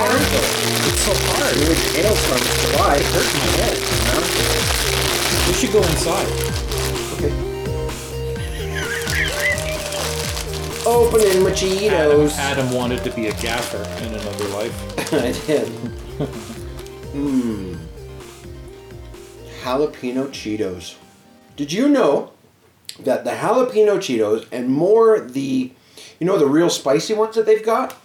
hard though. It's so hard. Really hailstorm fly. It hurts my head. We should go inside. Okay. Opening my Adam, Adam wanted to be a gaffer in another life. I did. Mmm. Jalapeno Cheetos. Did you know that the jalapeno Cheetos and more the, you know, the real spicy ones that they've got?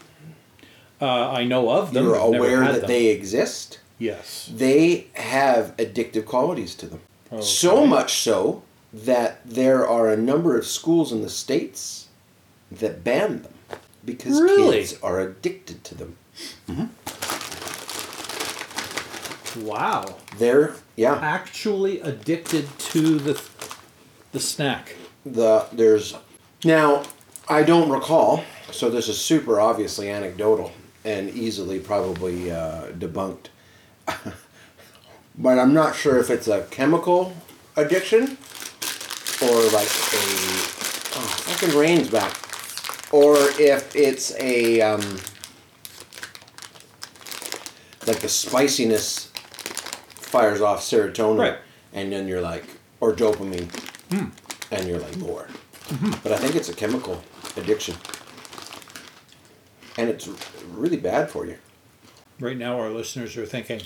Uh, I know of them. You're aware that them. they exist? Yes. They have addictive qualities to them. Okay. So much so that there are a number of schools in the States that ban them because Really? kids are addicted to them. Wow. They're, yeah. Actually addicted to the the snack. the there's now I don't recall, so this is super obviously anecdotal and easily probably uh, debunked. but I'm not sure if it's a chemical addiction or like a oh fucking rain's back, or if it's a um, like the spiciness fires off serotonin, Right. and then you're like, or dopamine, and you're like more. But I think it's a chemical addiction, and it's really bad for you. Right now, our listeners are thinking,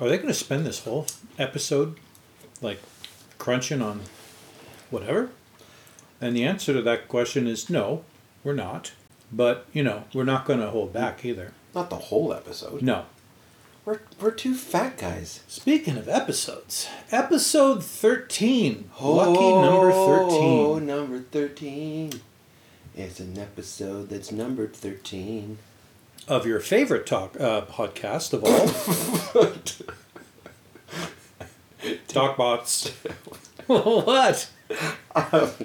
are they going to spend this whole episode like crunching on whatever? And the answer to that question is no, we're not. But, you know, we're not going to hold back either. Not the whole episode. No. We're we're two fat guys. Speaking of episodes, episode 13. Lucky oh, number 13. Oh, 13. number thirteen. It's an episode that's numbered thirteen. Of your favorite talk uh, podcast of all. Talkbots. what?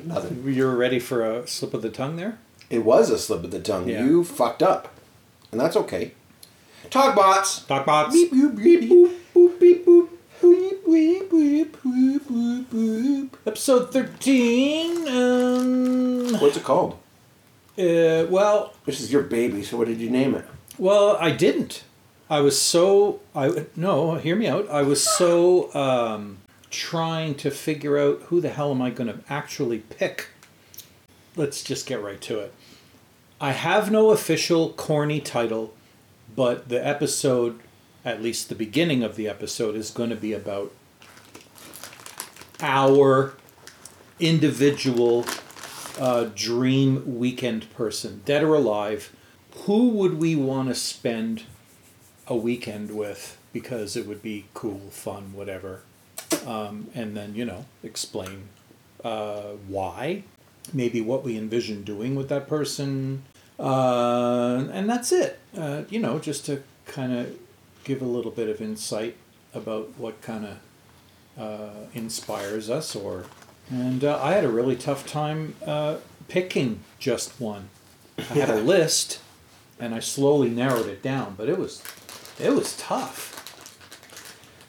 Nothing. You're ready for a slip of the tongue there? It was a slip of the tongue. Yeah. You fucked up, and that's okay. Talk bots. Talkbots. Beep boop beep boop boop beep boop. Episode 13. Um, What's it called? Uh, well, This is your baby, so what did you name it? well, I didn't. I was so I no, hear me out. I was so um, trying to figure out who the hell am I going to actually pick. Let's just get right to it. I have no official corny title, but the episode, at least the beginning of the episode, is going to be about our individual uh, dream weekend person, dead or alive. Who would we want to spend a weekend with because it would be cool, fun, whatever? Um, and then, you know, explain uh, why, maybe what we envision doing with that person. Uh, and that's it. Uh, you know, just to kind of give a little bit of insight about what kind of uh, inspires us or and uh, i had a really tough time uh, picking just one. I had a list and i slowly narrowed it down but it was it was tough.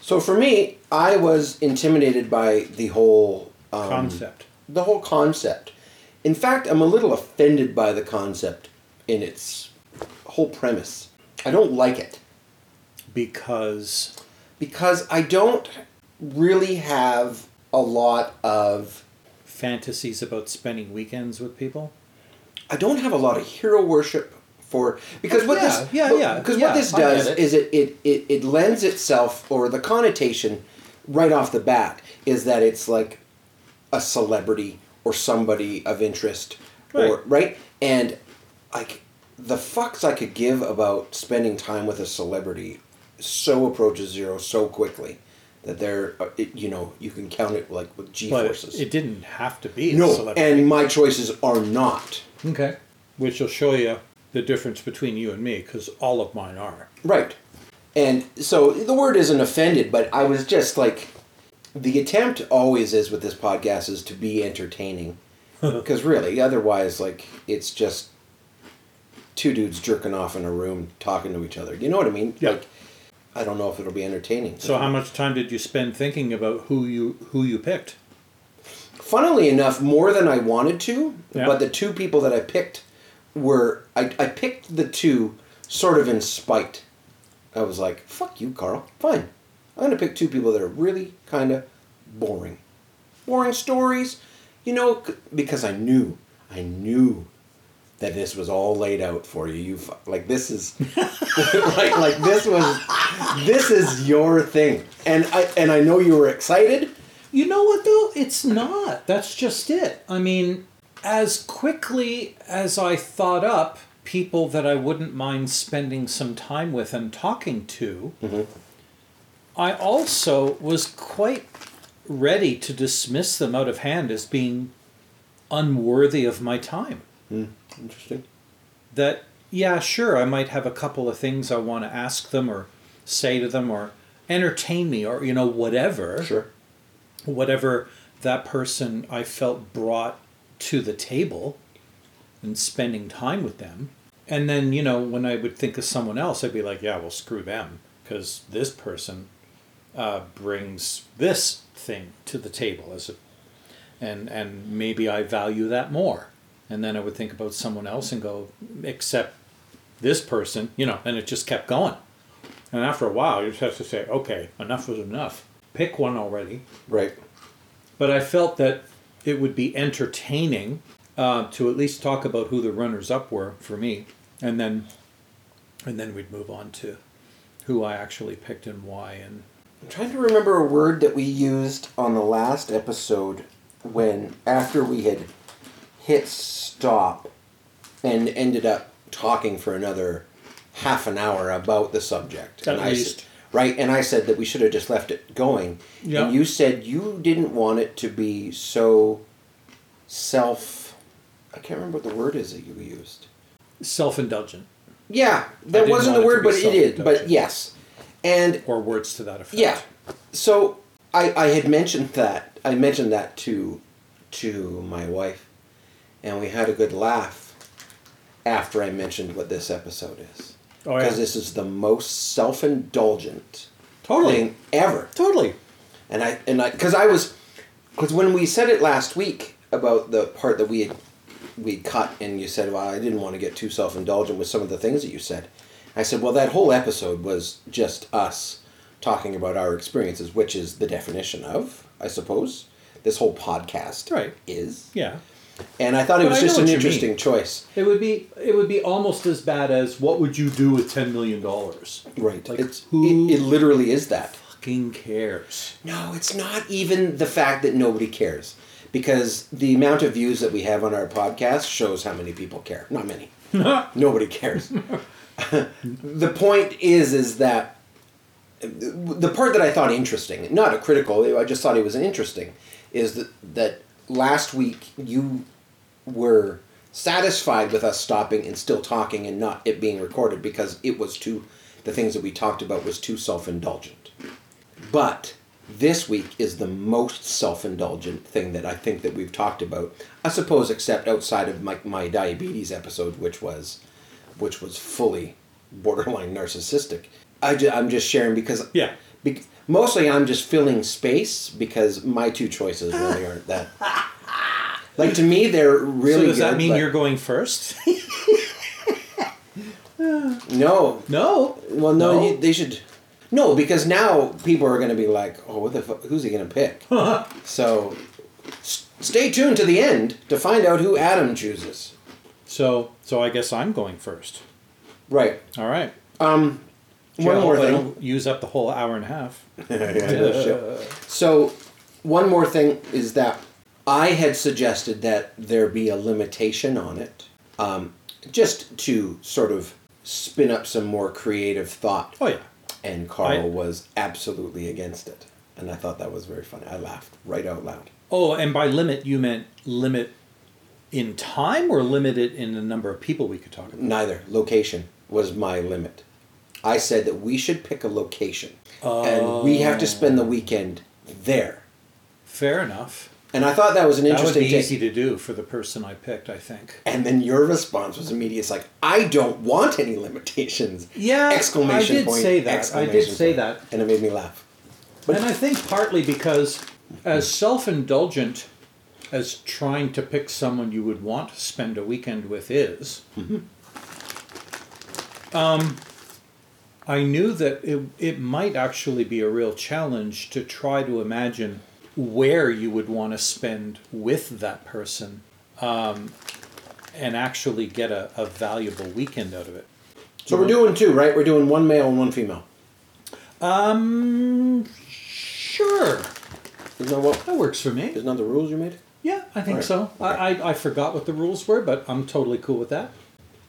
So for me, I was intimidated by the whole um, concept. The whole concept. In fact, I'm a little offended by the concept in its whole premise. I don't like it. Because? Because I don't really have a lot of fantasies about spending weekends with people? I don't have a lot of hero worship for because what Yeah, this yeah, yeah, because yeah, what this does it. is it, it it it lends itself or the connotation right off the bat is that it's like a celebrity or somebody of interest or right? And like the fucks I could give about spending time with a celebrity so approaches zero so quickly that they're uh, you know you can count it like with G but forces. it didn't have to be no, and my choices are not. okay which will show you the difference between you and me because all of mine are Right. And so the word isn't offended, but I was just like, the attempt always is with this podcast is to be entertaining. Because really, otherwise, like, it's just two dudes jerking off in a room talking to each other. You know what I mean? Yeah. Like, I don't know if it'll be entertaining. so how much time did you spend thinking about who you who you picked Funnily enough, more than I wanted to, Yeah. but the two people that I picked were I, I picked the two sort of in spite. I was like, fuck you, Karl. Fine. I'm going to pick two people that are really kind of boring. Boring stories, you know, because I knew, I knew that this was all laid out for you. You like this is like like this was this is your thing. And I and I know you were excited. You know what though? It's not. That's just it. I mean, as quickly as I thought up people that I wouldn't mind spending some time with and talking to, mm-hmm. I also was quite ready to dismiss them out of hand as being unworthy of my time. Hmm. Interesting. That, yeah, sure, I might have a couple of things I want to ask them or say to them or entertain me or, you know, whatever Sure. whatever that person I felt brought to the table and spending time with them. And then, you know, when I would think of someone else, I'd be like, yeah, well, screw them because this person uh, brings this thing to the table as a, and and maybe I value that more. And then I would think about someone else and go, except this person, you know, and it just kept going. And after a while, you just have to say, okay, enough was enough. Pick one already. Right. But I felt that it would be entertaining uh, to at least talk about who the runners up were for me, and then and then we'd move on to who I actually picked and why. And I'm trying to remember a word that we used on the last episode when after we had hit stop and ended up talking for another half an hour about the subject. At and I least. said, right, and I said that we should have just left it going. Yeah. And you said you didn't want it to be so self I can't remember what the word is that you used. self-indulgent, Yeah, that wasn't the it word, be but it is. But yes. And or words to that effect. yeah. So I, I had mentioned that I mentioned that to to my wife, and we had a good laugh after I mentioned what this episode is. Oh, yeah. Because this is the most self indulgent Totally. thing ever. Totally. And I and I because I was because when we said it last week about the part that we had we cut and you said, well, I didn't want to get too self indulgent with some of the things that you said. I said, well, that whole episode was just us talking about our experiences, which is the definition of, I suppose, this whole podcast Right. is. Yeah. And I thought it was just an interesting choice. It would be it would be almost as bad as what would you do with ten million dollars? Right. Like, it's, who- it, it literally is that. Fucking cares. No, it's not even the fact that nobody cares. Because the amount of views that we have on our podcast shows how many people care. Not many. nobody cares. the point is is that the part that I thought interesting, not a critical, I just thought it was interesting, is that that last week you were satisfied with us stopping and still talking and not it being recorded because it was too the things that we talked about was too self-indulgent. But this week is the most self-indulgent thing that I think that we've talked about. I suppose except outside of my, my diabetes episode which was which was fully borderline narcissistic. I I'm just sharing because Yeah. Mostly I'm just filling space because my two choices really aren't that. Like to me, they're really. so does that mean but- you're going first? no? no. Well, no, No? You, they should. No, because now people are going to be like, "Oh, what the fuck? Who's he going to pick?" so, s- stay tuned to the end to find out who Adam chooses. So so I guess I'm going first. Right. All right. Um. Gee, one I more thing. don't use up the whole hour and a half. Yeah, no shit. So, one more thing is that I had suggested that there be a limitation on it, um, just to sort of spin up some more creative thought. Oh yeah. And Karl I- was absolutely against it, and I thought that was very funny. I laughed right out loud. Oh, and by limit you meant limit in time or limited in the number of people we could talk about? Neither location was my limit. I said that we should pick a location, and we have to spend the weekend there. Fair enough. And I thought that was an That would interesting. be easy to do for the person I picked, I think. And then your response was immediate. It's like, I don't want any limitations. Yeah, Exclamation I did point, say that. I did say point. that. And it made me laugh. and I think partly because as self-indulgent as trying to pick someone you would want to spend a weekend with is. Um, I knew that it, it might actually be a real challenge to try to imagine where you would want to spend with that person um, and actually get a, a valuable weekend out of it. So we're doing two, right? We're doing one male and one female. Um, sure. Isn't that what? That works for me. Isn't that the rules you made? Yeah, I think Right. so. I, I, I forgot what the rules were, but I'm totally cool with that.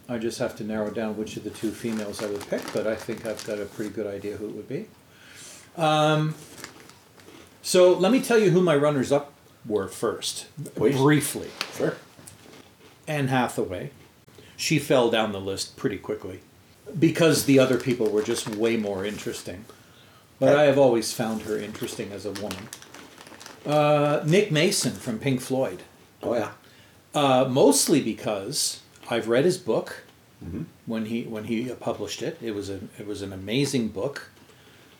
I just have to narrow down which of the two females I would pick, but I think I've got a pretty good idea who it would be. Um, so let me tell you who my runners up were first, Please. briefly. Sure. Anne Hathaway. She fell down the list pretty quickly because the other people were just way more interesting. But I have always found her interesting as a woman. Uh, Nick Mason from Pink Floyd. Oh yeah. Uh, mostly because I've read his book when he when he published it. It was a it was an amazing book.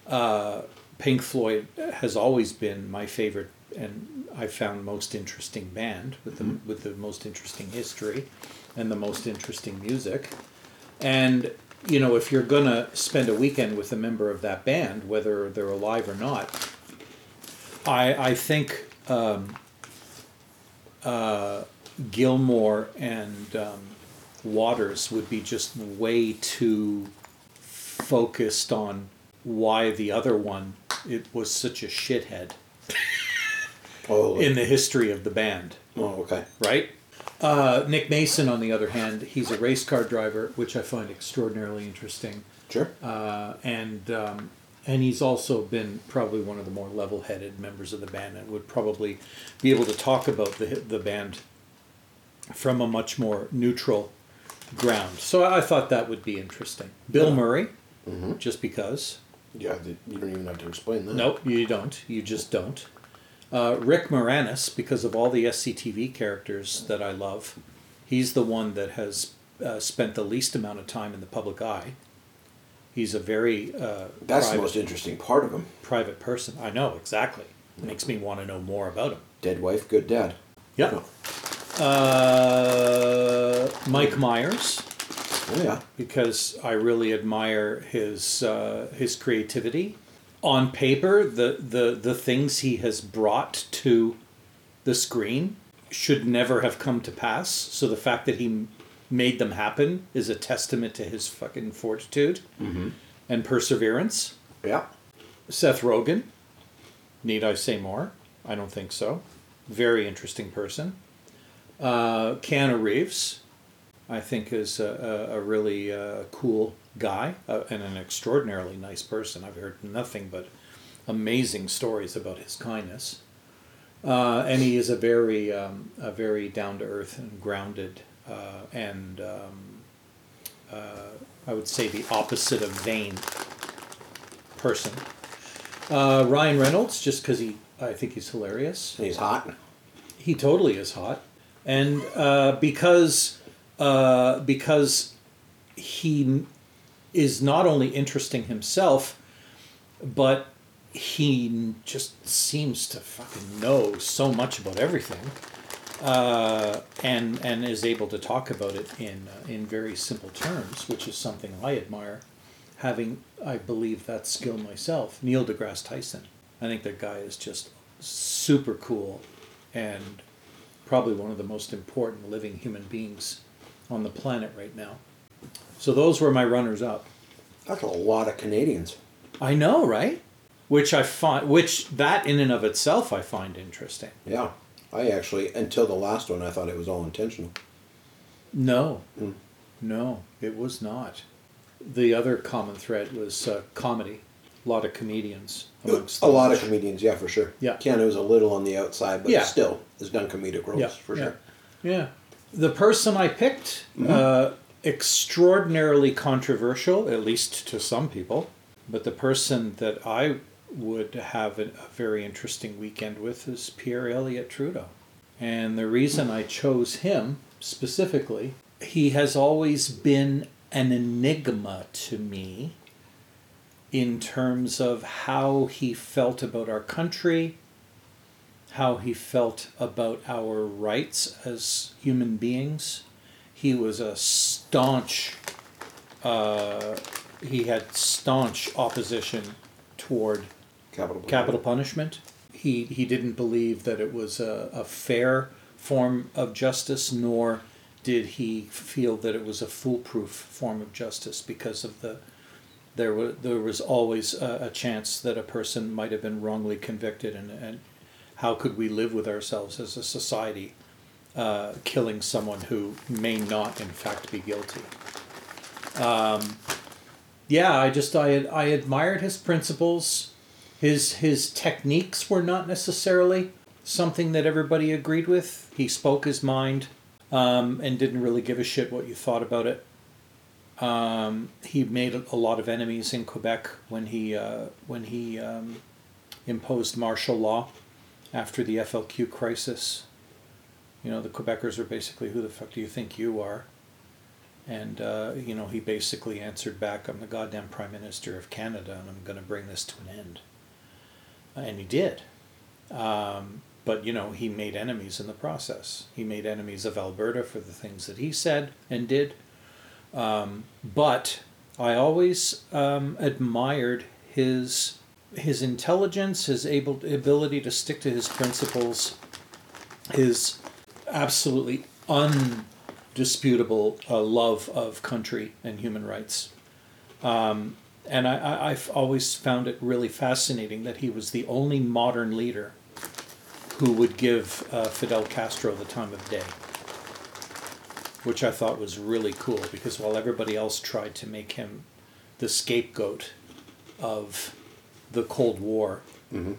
Uh, Pink Floyd has always been my favorite and I found most interesting band with the with the most interesting history and the most interesting music. And you know, if you're gonna spend a weekend with a member of that band, whether they're alive or not, I I think um, uh, Gilmour and um, Waters would be just way too focused on why the other one it was such a shithead Oh. in the history of the band, oh okay. right? Uh, Nick Mason, on the other hand, he's a race car driver, which I find extraordinarily interesting, Sure. uh, and um, and he's also been probably one of the more level-headed members of the band, and would probably be able to talk about the the band from a much more neutral ground. So I thought that would be interesting. Bill Murray, just because. Yeah. You don't even have to explain that. Nope, you don't. You just don't. Uh, Rick Moranis, because of all the SCTV characters that I love, he's the one that has uh, spent the least amount of time in the public eye. He's a very uh, That's private, the most interesting part of him. private person. I know exactly. Makes me want to know more about him. Dead wife, good dad. Yeah. Uh, Mike Myers, Oh yeah. because I really admire his uh, his creativity. On paper, the, the the things he has brought to the screen should never have come to pass. So the fact that he made them happen is a testament to his fucking fortitude and perseverance. Yeah. Seth Rogen. Need I say more? I don't think so. Very interesting person. Uh, Keanu Reeves, I think, is a, a, a really uh, cool guy uh, and an extraordinarily nice person. I've heard nothing but amazing stories about his kindness. Uh, and he is a very, um, a very down to earth and grounded, uh, and um, uh, I would say the opposite of vain person. Uh, Ryan Reynolds, just because he, I think he's hilarious. He's hot. He totally is hot, and uh, because uh, because he is not only interesting himself, but he just seems to fucking know so much about everything, uh, and and is able to talk about it in uh, in very simple terms, which is something I admire. Having, I believe, that skill myself. Neil deGrasse Tyson. I think that guy is just super cool, and probably one of the most important living human beings on the planet right now. So those were my runners up. That's a lot of Canadians. I know, right? Which I find, which that in and of itself I find interesting. Yeah. I actually, until the last one, I thought it was all intentional. No, Mm. no, it was not. The other common thread was uh, comedy. A lot of comedians amongst A lot of comedians, yeah, for sure. Yeah. Keanu's a little on the outside, but Yeah. still has done comedic roles, Yeah, for yeah. sure. Yeah. The person I picked, Mm-hmm. uh, extraordinarily controversial, at least to some people, but the person that I would have a, a very interesting weekend with is Pierre Elliott Trudeau. And the reason I chose him specifically, he has always been an enigma to me in terms of how he felt about our country, how he felt about our rights as human beings. He was a staunch, uh, he had staunch opposition toward Capital. capital punishment. He, he didn't believe that it was a, a fair form of justice, nor did he feel that it was a foolproof form of justice because of the there was there was always a, a chance that a person might have been wrongly convicted, and, and how could we live with ourselves as a society, uh, killing someone who may not in fact be guilty? Um, yeah, I just I I admired his principles. His his techniques were not necessarily something that everybody agreed with. He spoke his mind um, and didn't really give a shit what you thought about it. Um, he made a lot of enemies in Quebec when he uh, when he um, imposed martial law after the FLQ crisis. You know, the Quebecers were basically, "Who the fuck do you think you are?" And uh, you know, he basically answered back, "I'm the goddamn prime minister of Canada, and I'm going to bring this to an end." And he did. Um, but you know, he made enemies in the process. He made enemies of Alberta for the things that he said and did. Um, but I always um, admired his his intelligence, his able ability to stick to his principles, his absolutely undisputable uh, love of country and human rights. Um, and I, I've always found it really fascinating that he was the only modern leader who would give uh, Fidel Castro the time of day which I thought was really cool because while everybody else tried to make him the scapegoat of the Cold War, Mm-hmm.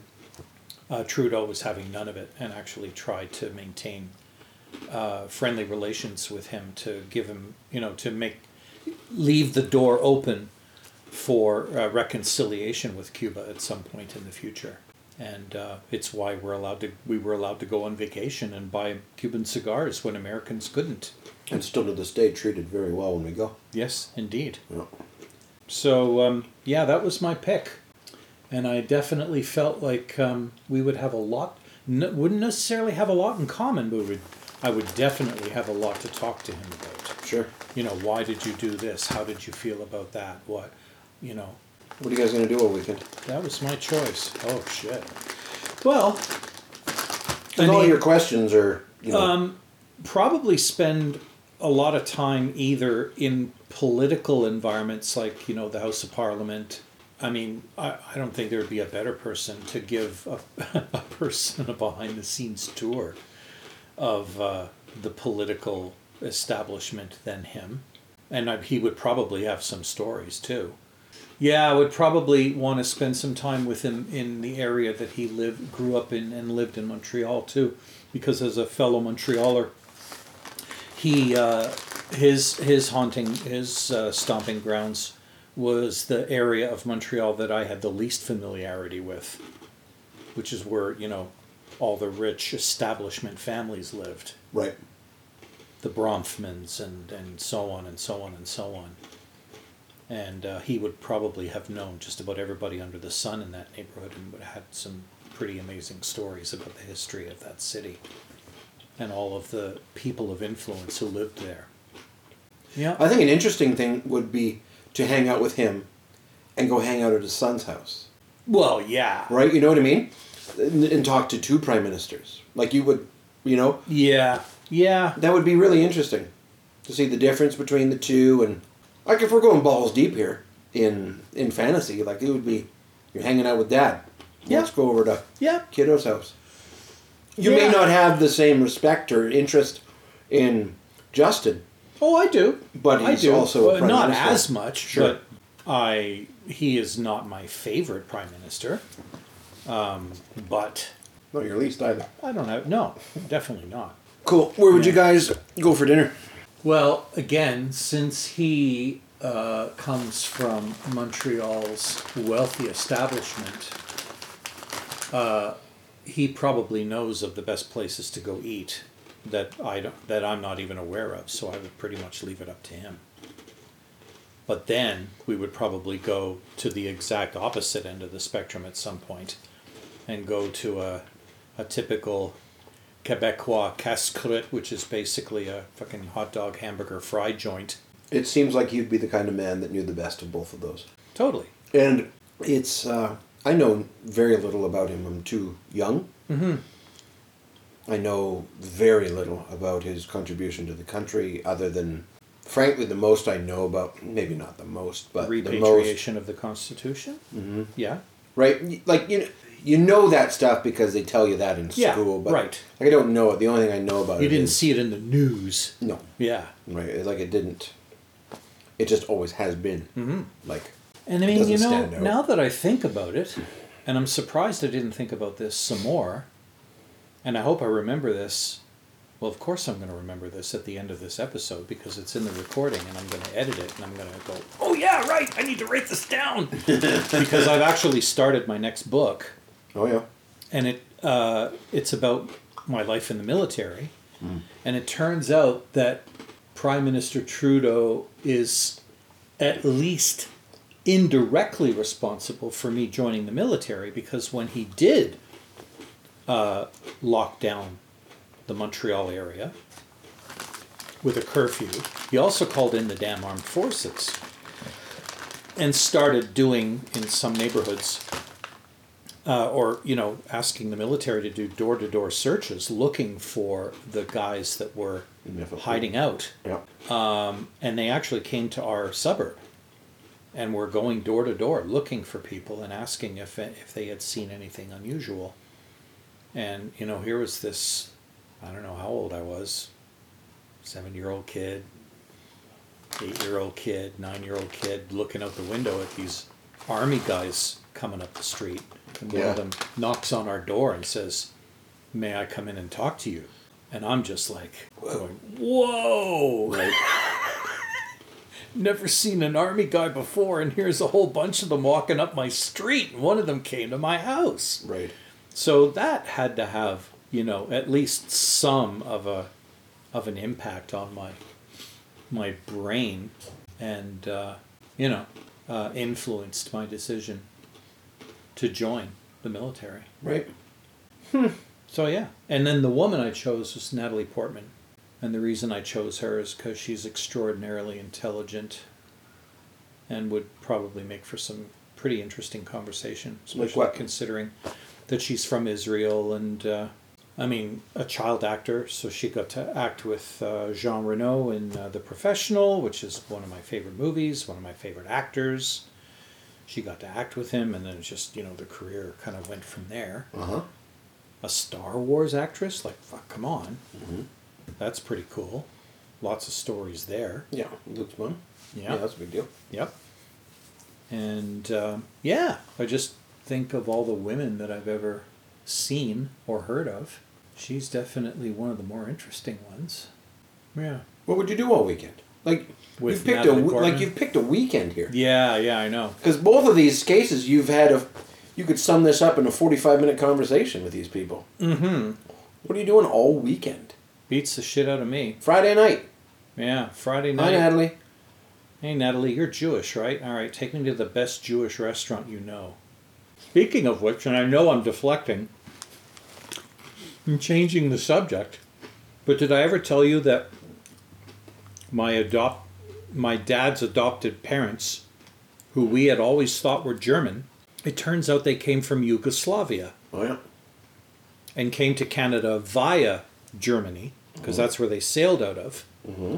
uh, Trudeau was having none of it and actually tried to maintain uh, friendly relations with him to give him, you know, to make leave the door open for uh, reconciliation with Cuba at some point in the future. And uh, it's why we're allowed to we were allowed to go on vacation and buy Cuban cigars when Americans couldn't. And still to this day treated very well when we go. Yes, indeed. Yeah. So um, yeah, that was my pick, and I definitely felt like um, we would have a lot. N- wouldn't necessarily have a lot in common, but would I would definitely have a lot to talk to him about. Sure. You know, why did you do this? How did you feel about that? What, you know, What are you guys gonna do all weekend? that was my choice. Oh shit. Well, Because all your questions are, you know, Um, probably spend a lot of time either in political environments like you know the House of Parliament. I mean, I, I don't think there would be a better person to give a, a person a behind the scenes tour of uh, the political establishment than him, and I, he would probably have some stories too. Yeah, I would probably want to spend some time with him in the area that he lived, grew up in, and lived in Montreal too, because as a fellow Montrealer, he uh, his his haunting his uh, stomping grounds was the area of Montreal that I had the least familiarity with, which is where you know all the rich establishment families lived right. the Bronfmans and, and so on and so on and so on. And uh, he would probably have known just about everybody under the sun in that neighborhood and would have had some pretty amazing stories about the history of that city and all of the people of influence who lived there. Yeah. I think an interesting thing would be to hang out with him and go hang out at his son's house. Well, yeah. Right? You know what I mean? And, and talk to two prime ministers. Like you would, you know? Yeah. Yeah. That would be really interesting to see the difference between the two and like if we're going balls deep here in in fantasy, like it would be you're hanging out with dad. Yeah. Let's go over to Yeah. kiddo's house. You may not have the same respect or interest in Justin, Oh, I do. But I he's do. also a prime not minister. as much, Sure. but I he is not my favorite prime minister. Um, but not your least either. I don't know. No, definitely not. Cool. Where would you guys go for dinner? Well, again, since he uh, comes from Montreal's wealthy establishment, uh, he probably knows of the best places to go eat that I don't, that I'm not even aware of. So I would pretty much leave it up to him. But then we would probably go to the exact opposite end of the spectrum at some point, and go to a, a typical Quebecois casse-croûte, which is basically a fucking hot dog hamburger fry joint. It seems like you'd be the kind of man that knew the best of both of those. Totally. And it's, uh, I know very little about him. I'm too young. Mm-hmm. I know very little about his contribution to the country, other than, frankly, the most I know about, maybe not the most, but the most. Of the Constitution. Mhm. Yeah. Right? Like, you know, you know that stuff because they tell you that in Yeah, school, but right. like, I don't know it. The only thing I know about You it didn't is- see it in the news. No. Yeah. Right. It's Like, it didn't. It just always has been. Mm-hmm. Like, And I mean, you know, now that I think about it, and I'm surprised I didn't think about this some more, and I hope I remember this. Well, of course, I'm going to remember this at the end of this episode because it's in the recording and I'm going to edit it and I'm going to go, oh, yeah, right, I need to write this down. because I've actually started my next book oh, yeah. and it uh, it's about my life in the military, and it turns out that Prime Minister Trudeau is at least indirectly responsible for me joining the military because when he did uh, lock down the Montreal area with a curfew, he also called in the damn armed forces and started doing in some neighborhoods uh, or you know asking the military to do door-to-door searches looking for the guys that were hiding out. Yeah. um, and they actually came to our suburb and were going door to door looking for people and asking if if they had seen anything unusual and you know here was this i don't know how old i was seven year old kid eight year old kid nine year old kid looking out the window at these army guys coming up the street and one Yeah. of them knocks on our door and says may i come in and talk to you and i'm just like going whoa Right. never seen an army guy before and here's a whole bunch of them walking up my street and one of them came to my house right. So that had to have you know at least some of a of an impact on my my brain and uh, you know uh, influenced my decision to join the military Right. so yeah, and then the woman I chose was Natalie Portman, and the reason I chose her is because she's extraordinarily intelligent, and would probably make for some pretty interesting conversation, Like especially what? considering that she's from Israel and. Uh, I mean, a child actor, so she got to act with uh, Jean Reno in uh, The Professional, which is one of my favorite movies, one of my favorite actors. She got to act with him, and then just, you know, the career kind of went from there Uh huh. a Star Wars actress? Like, fuck, come on. Mhm. That's pretty cool. Lots of stories there. Yeah. Looks fun. Yeah. Yeah, that's a big deal. Yep. And um, yeah, I just think of all the women that I've ever seen or heard of. She's definitely one of the more interesting ones. Yeah. What would you do all weekend? Like With you've picked a Natalie w- Portman? like you've picked a weekend here. Yeah, yeah, I know. Because both of these cases, you've had a, you could sum this up in a forty-five minute conversation with these people. Mm-hmm. What are you doing all weekend? Beats the shit out of me. Friday night. Yeah, Friday Hi, night. Natalie. Hey, Natalie, you're Jewish, right? All right, take me to the best Jewish restaurant you know. Speaking of which, and I know I'm deflecting, I'm changing the subject, but did I ever tell you that my adopt, my dad's adopted parents, who we had always thought were German, it turns out they came from Yugoslavia Oh yeah. and came to Canada via Germany, because that's where they sailed out of. Mm-hmm.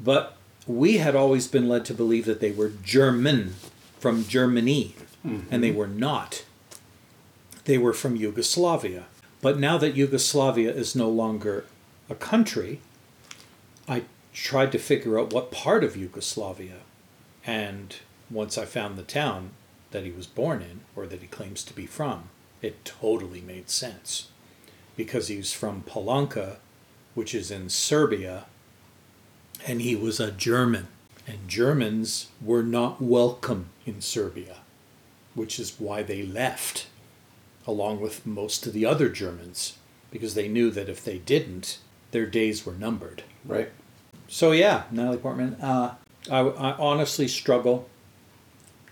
But we had always been led to believe that they were German from Germany, and they were not. They were from Yugoslavia. But now that Yugoslavia is no longer a country, I tried to figure out what part of Yugoslavia. And once I found the town that he was born in, or that he claims to be from, it totally made sense. Because he's from Palanka, which is in Serbia, and he was a German. And Germans were not welcome in Serbia, which is why they left, along with most of the other Germans, because they knew that if they didn't, their days were numbered. Right. So yeah, Natalie Portman. Uh, I, I honestly struggle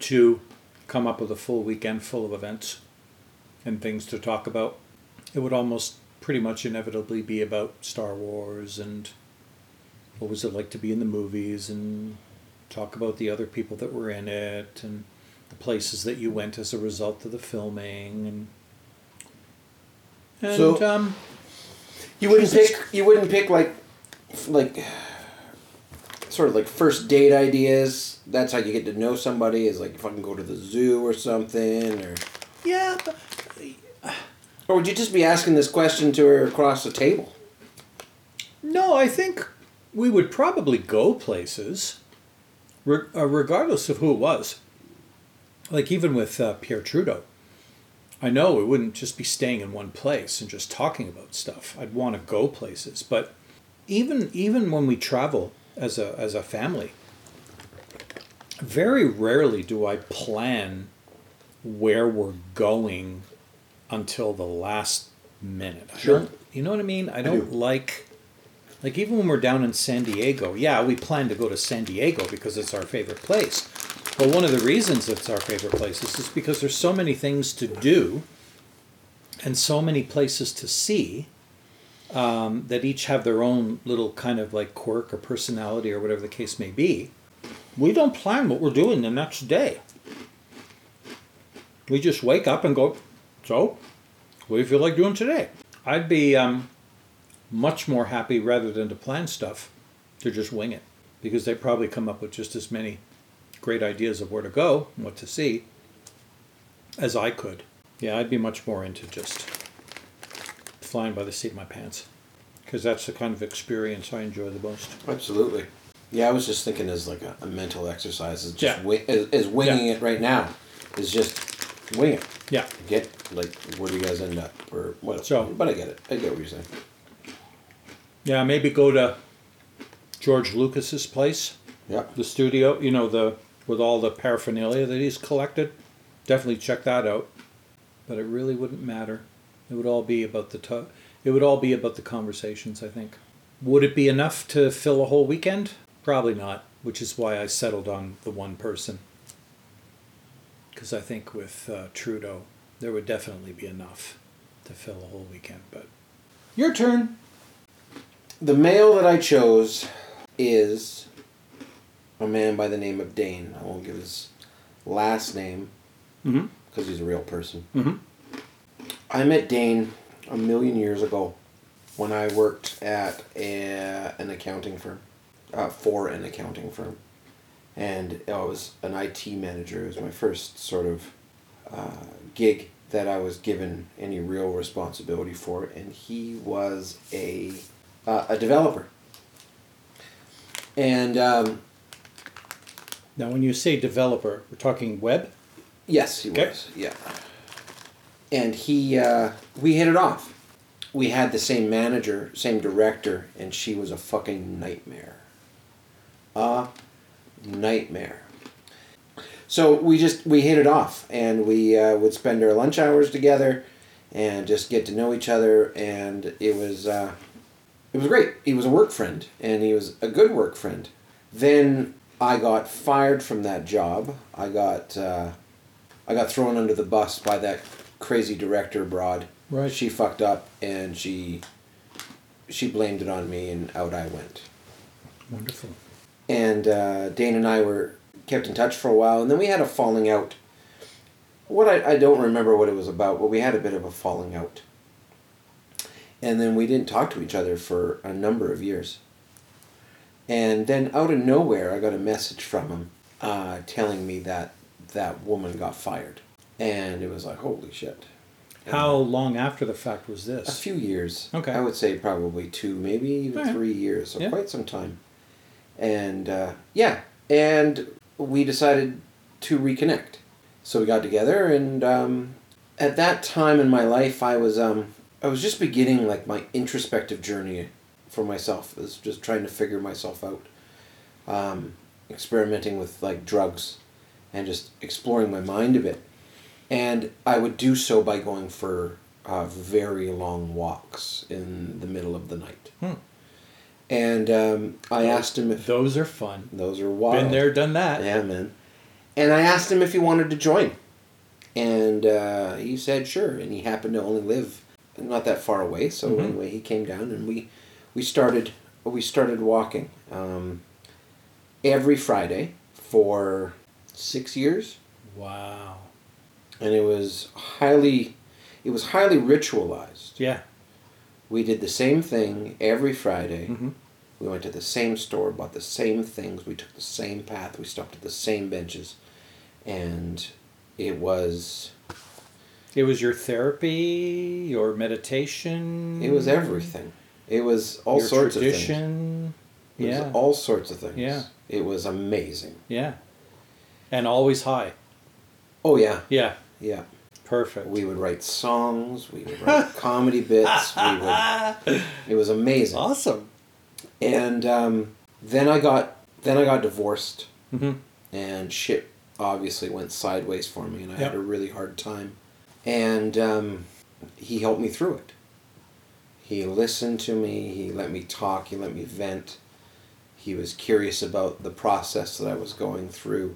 to come up with a full weekend full of events and things to talk about. it would almost pretty much inevitably be about Star Wars and what was it like to be in the movies and talk about the other people that were in it and places that you went as a result of the filming and and So- um, You wouldn't pick. You wouldn't pick like, like, sort of like first date ideas. That's how you get to know somebody. Is like if I can go to the zoo or something, or yeah, but or would you just be asking this question to her across the table? No, I think we would probably go places, re- uh, regardless of who it was. Like even with uh, Pierre Trudeau, I know we wouldn't just be staying in one place and just talking about stuff. I'd want to go places, but even even when we travel as a as a family, very rarely do I plan where we're going until the last minute. I Sure. don't- you know what I mean? I don't do. like like even when we're down in San Diego, yeah, we plan to go to San Diego because it's our favorite place. But one of the reasons it's our favorite place is just because there's so many things to do and so many places to see um, that each have their own little kind of like quirk or personality or whatever the case may be. We don't plan what we're doing the next day. We just wake up and go, so, what do you feel like doing today? I'd be um, much more happy rather than to plan stuff to just wing it because they probably come up with just as many great ideas of where to go and what to see as I could. Yeah, I'd be much more into just flying by the seat of my pants because that's the kind of experience I enjoy the most. Absolutely. Yeah, I was just thinking as like a, a mental exercise. Is just Yeah. wi- is, is winging Yeah. it right now. Is just wing it. Yeah. Get like where do you guys end up or what? So- but I get it. I get what you're saying. Yeah, maybe go to George Lucas's place, Yeah. the studio, you know, the with all the paraphernalia that he's collected. Definitely check that out. But it really wouldn't matter. It would all be about the to- it would all be about the conversations, I think. Would it be enough to fill a whole weekend? Probably not, which is why I settled on the one person. Because I think with uh, Trudeau, there would definitely be enough to fill a whole weekend. But your turn. The male that I chose is a man by the name of Dane. I won't give his last name Mm-hmm. because he's a real person. Mm-hmm. I met Dane a million years ago when I worked at a, an accounting firm, uh, for an accounting firm. And I was an IT manager. It was my first sort of uh, gig that I was given any real responsibility for. And he was a, uh, a developer. And um, Now, when you say developer, we're talking web. Yes, he Okay. was. Yeah. And he, uh, we hit it off. We had the same manager, same director, and she was a fucking nightmare. A nightmare. So we just we hit it off, and we uh, would spend our lunch hours together, and just get to know each other, and it was uh, it was great. He was a work friend, and he was a good work friend. Then I got fired from that job. I got. Uh, I got thrown under the bus by that crazy director broad. Right. She fucked up and she she blamed it on me and out I went. Wonderful. And uh, Dane and I were kept in touch for a while and then we had a falling out. What I, I don't remember what it was about, but we had a bit of a falling out. And then we didn't talk to each other for a number of years. And then out of nowhere, I got a message from him uh, telling me that that woman got fired. And it was like, holy shit. How long after the fact was this? A few years. Okay. I would say probably two, maybe even Alright. three years. So Yeah. quite some time. And uh, yeah, and we decided to reconnect. So we got together, and um, at that time in my life, I was um, I was just beginning like my introspective journey for myself. I was just trying to figure myself out, um, experimenting with like drugs, and just exploring my mind a bit. And I would do so by going for uh, very long walks in the middle of the night. Hmm. And um, I asked him if Those are fun. those are wild. Been there, done that. Yeah, man. And I asked him if he wanted to join, and uh, he said sure. And he happened to only live not that far away. So Mhm. anyway, he came down and we we started we started walking um, every Friday for six years, Wow. and it was highly it was highly ritualized. Yeah. We did the same thing every Friday. hmm We went to the same store, bought the same things. We took the same path. We stopped at the same benches, and it was It was your therapy, your meditation. it was everything. It was all your sorts of things. tradition. It was Yeah. all sorts of things. Yeah. It was amazing. Yeah. And always high. Oh yeah, Yeah. yeah. Perfect. We would write songs. We would write comedy bits. We would. It was amazing. awesome. And um, then I got then I got divorced, hmm and shit obviously went sideways for me, and I Yep. had a really hard time. And um, he helped me through it. He listened to me. He let me talk. He let me vent. He was curious about the process that I was going through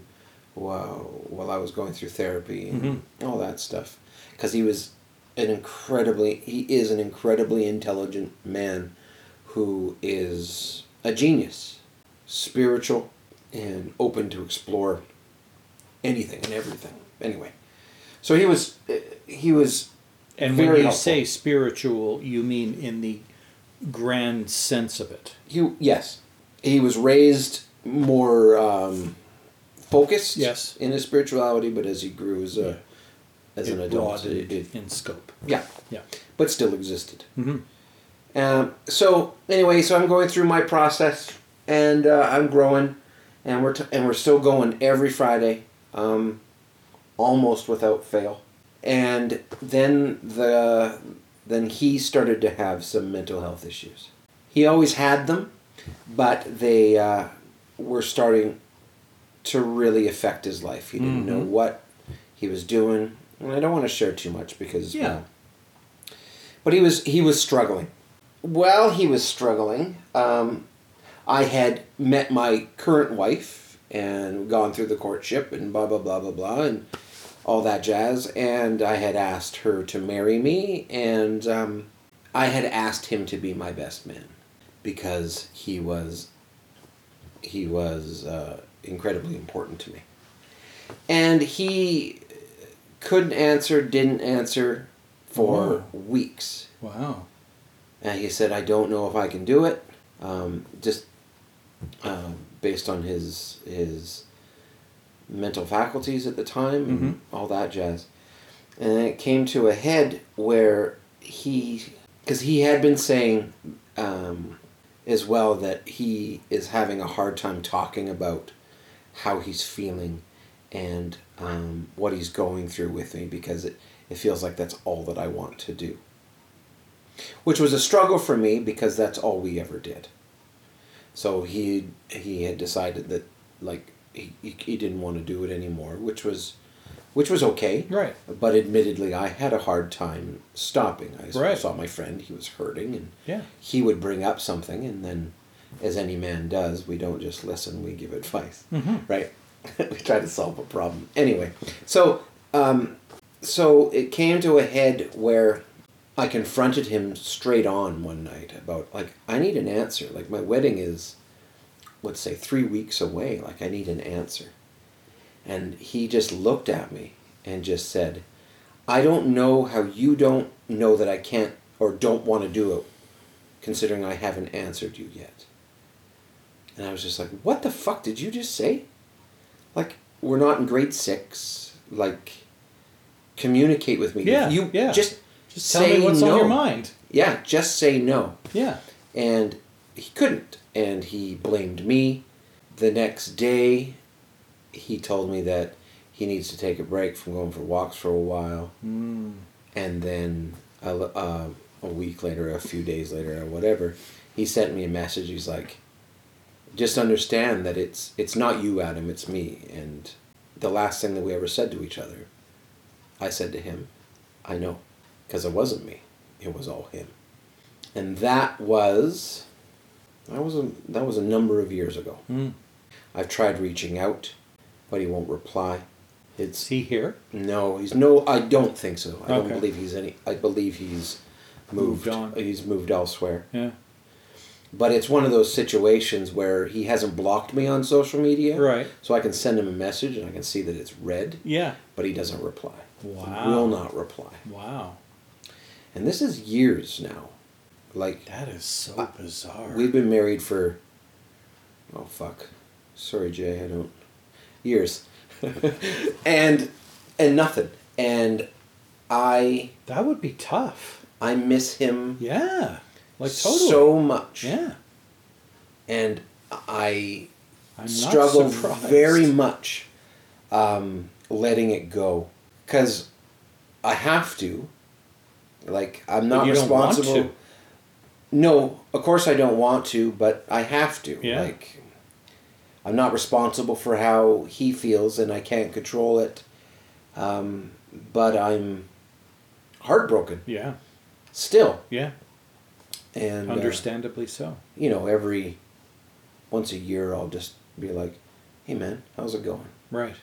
while, while I was going through therapy and all that stuff. Because he was an incredibly, he is an incredibly intelligent man who is a genius, spiritual, and open to explore anything and everything. Anyway, so he was, he was And Very when you helpful. say spiritual, you mean in the grand sense of it. He yes, he was raised more um, focused. Yes. in his spirituality, but as he grew as a as an adult, it, it- in scope. yeah, Yeah. but still existed. hmm Um, so anyway, so I'm going through my process, and uh, I'm growing, and we're t- and we're still going every Friday, um, almost without fail. And then the then he started to have some mental health issues. He always had them, but they uh, were starting to really affect his life. He didn't know Mhm. what he was doing, and I don't want to share too much because Yeah. well, but he was he was struggling. While he was struggling, um, I had met my current wife and gone through the courtship and blah blah blah blah blah and all that jazz. And I had asked her to marry me, and um, I had asked him to be my best man because he was he was uh, incredibly important to me. And he couldn't answer, didn't answer for weeks. Wow. And he said, I don't know if I can do it. Um, just um, based on his his mental faculties at the time and all that jazz. And then it came to a head where he, because he had been saying um, as well that he is having a hard time talking about how he's feeling and um, what he's going through with me because it, it feels like that's all that I want to do which was a struggle for me because that's all we ever did. So he he had decided that like he, he, didn't want to do it anymore, which was which was okay. Right. But admittedly, I had a hard time stopping. I Right. saw my friend; he was hurting, and Yeah. he would bring up something, and then, as any man does, we don't just listen; we give advice, Mhm. right? we try to solve a problem. Anyway, so um, so it came to a head where I confronted him straight on one night about like I need an answer. Like my wedding is, let's say, three weeks away. Like I need an answer. And he just looked at me and just said, I don't know how you don't know that I can't or don't want to do it, considering I haven't answered you yet. And I was just like, what the fuck did you just say? Like, we're not in grade six. Like, communicate with me. Yeah, You yeah. just Just tell say me what's no. on your mind. Yeah, just say no. Yeah. And he couldn't. And he blamed me. The next day, he told me that he needs to take a break from going for walks for a while. Mm. And then uh, a week later, a few days later, or whatever, he sent me a message. He's like, just understand that it's it's not you, Adam, it's me. And the last thing that we ever said to each other, I said to him, I know, because it wasn't me, it was all him. And that was that was a that was a number of years ago. Mm. I've tried reaching out, but he won't reply. Is he here? no, he's no. I don't think so. I don't believe he's any. I believe he's moved. Moved on. He's moved elsewhere. Yeah. But it's one of those situations where he hasn't blocked me on social media. Right. So I can send him a message and I can see that it's read, Yeah. but he doesn't reply. Wow. Will not reply. Wow. And this is years now. Like That is so bizarre. we've been married for oh fuck. Sorry Jay, I don't years. and and nothing. And I that would be tough. I miss him Yeah. Like totally. so much. yeah. And I I'm struggle very much um, letting it go because I have to. Like I'm not you don't want responsible. to. No, of course I don't want to, but I have to. Yeah. Like I'm not responsible for how he feels, and I can't control it. Um, but I'm heartbroken Yeah. still, Yeah. and uh, Understandably so. you know, every once a year I'll just be like, "Hey, man, how's it going?" Right.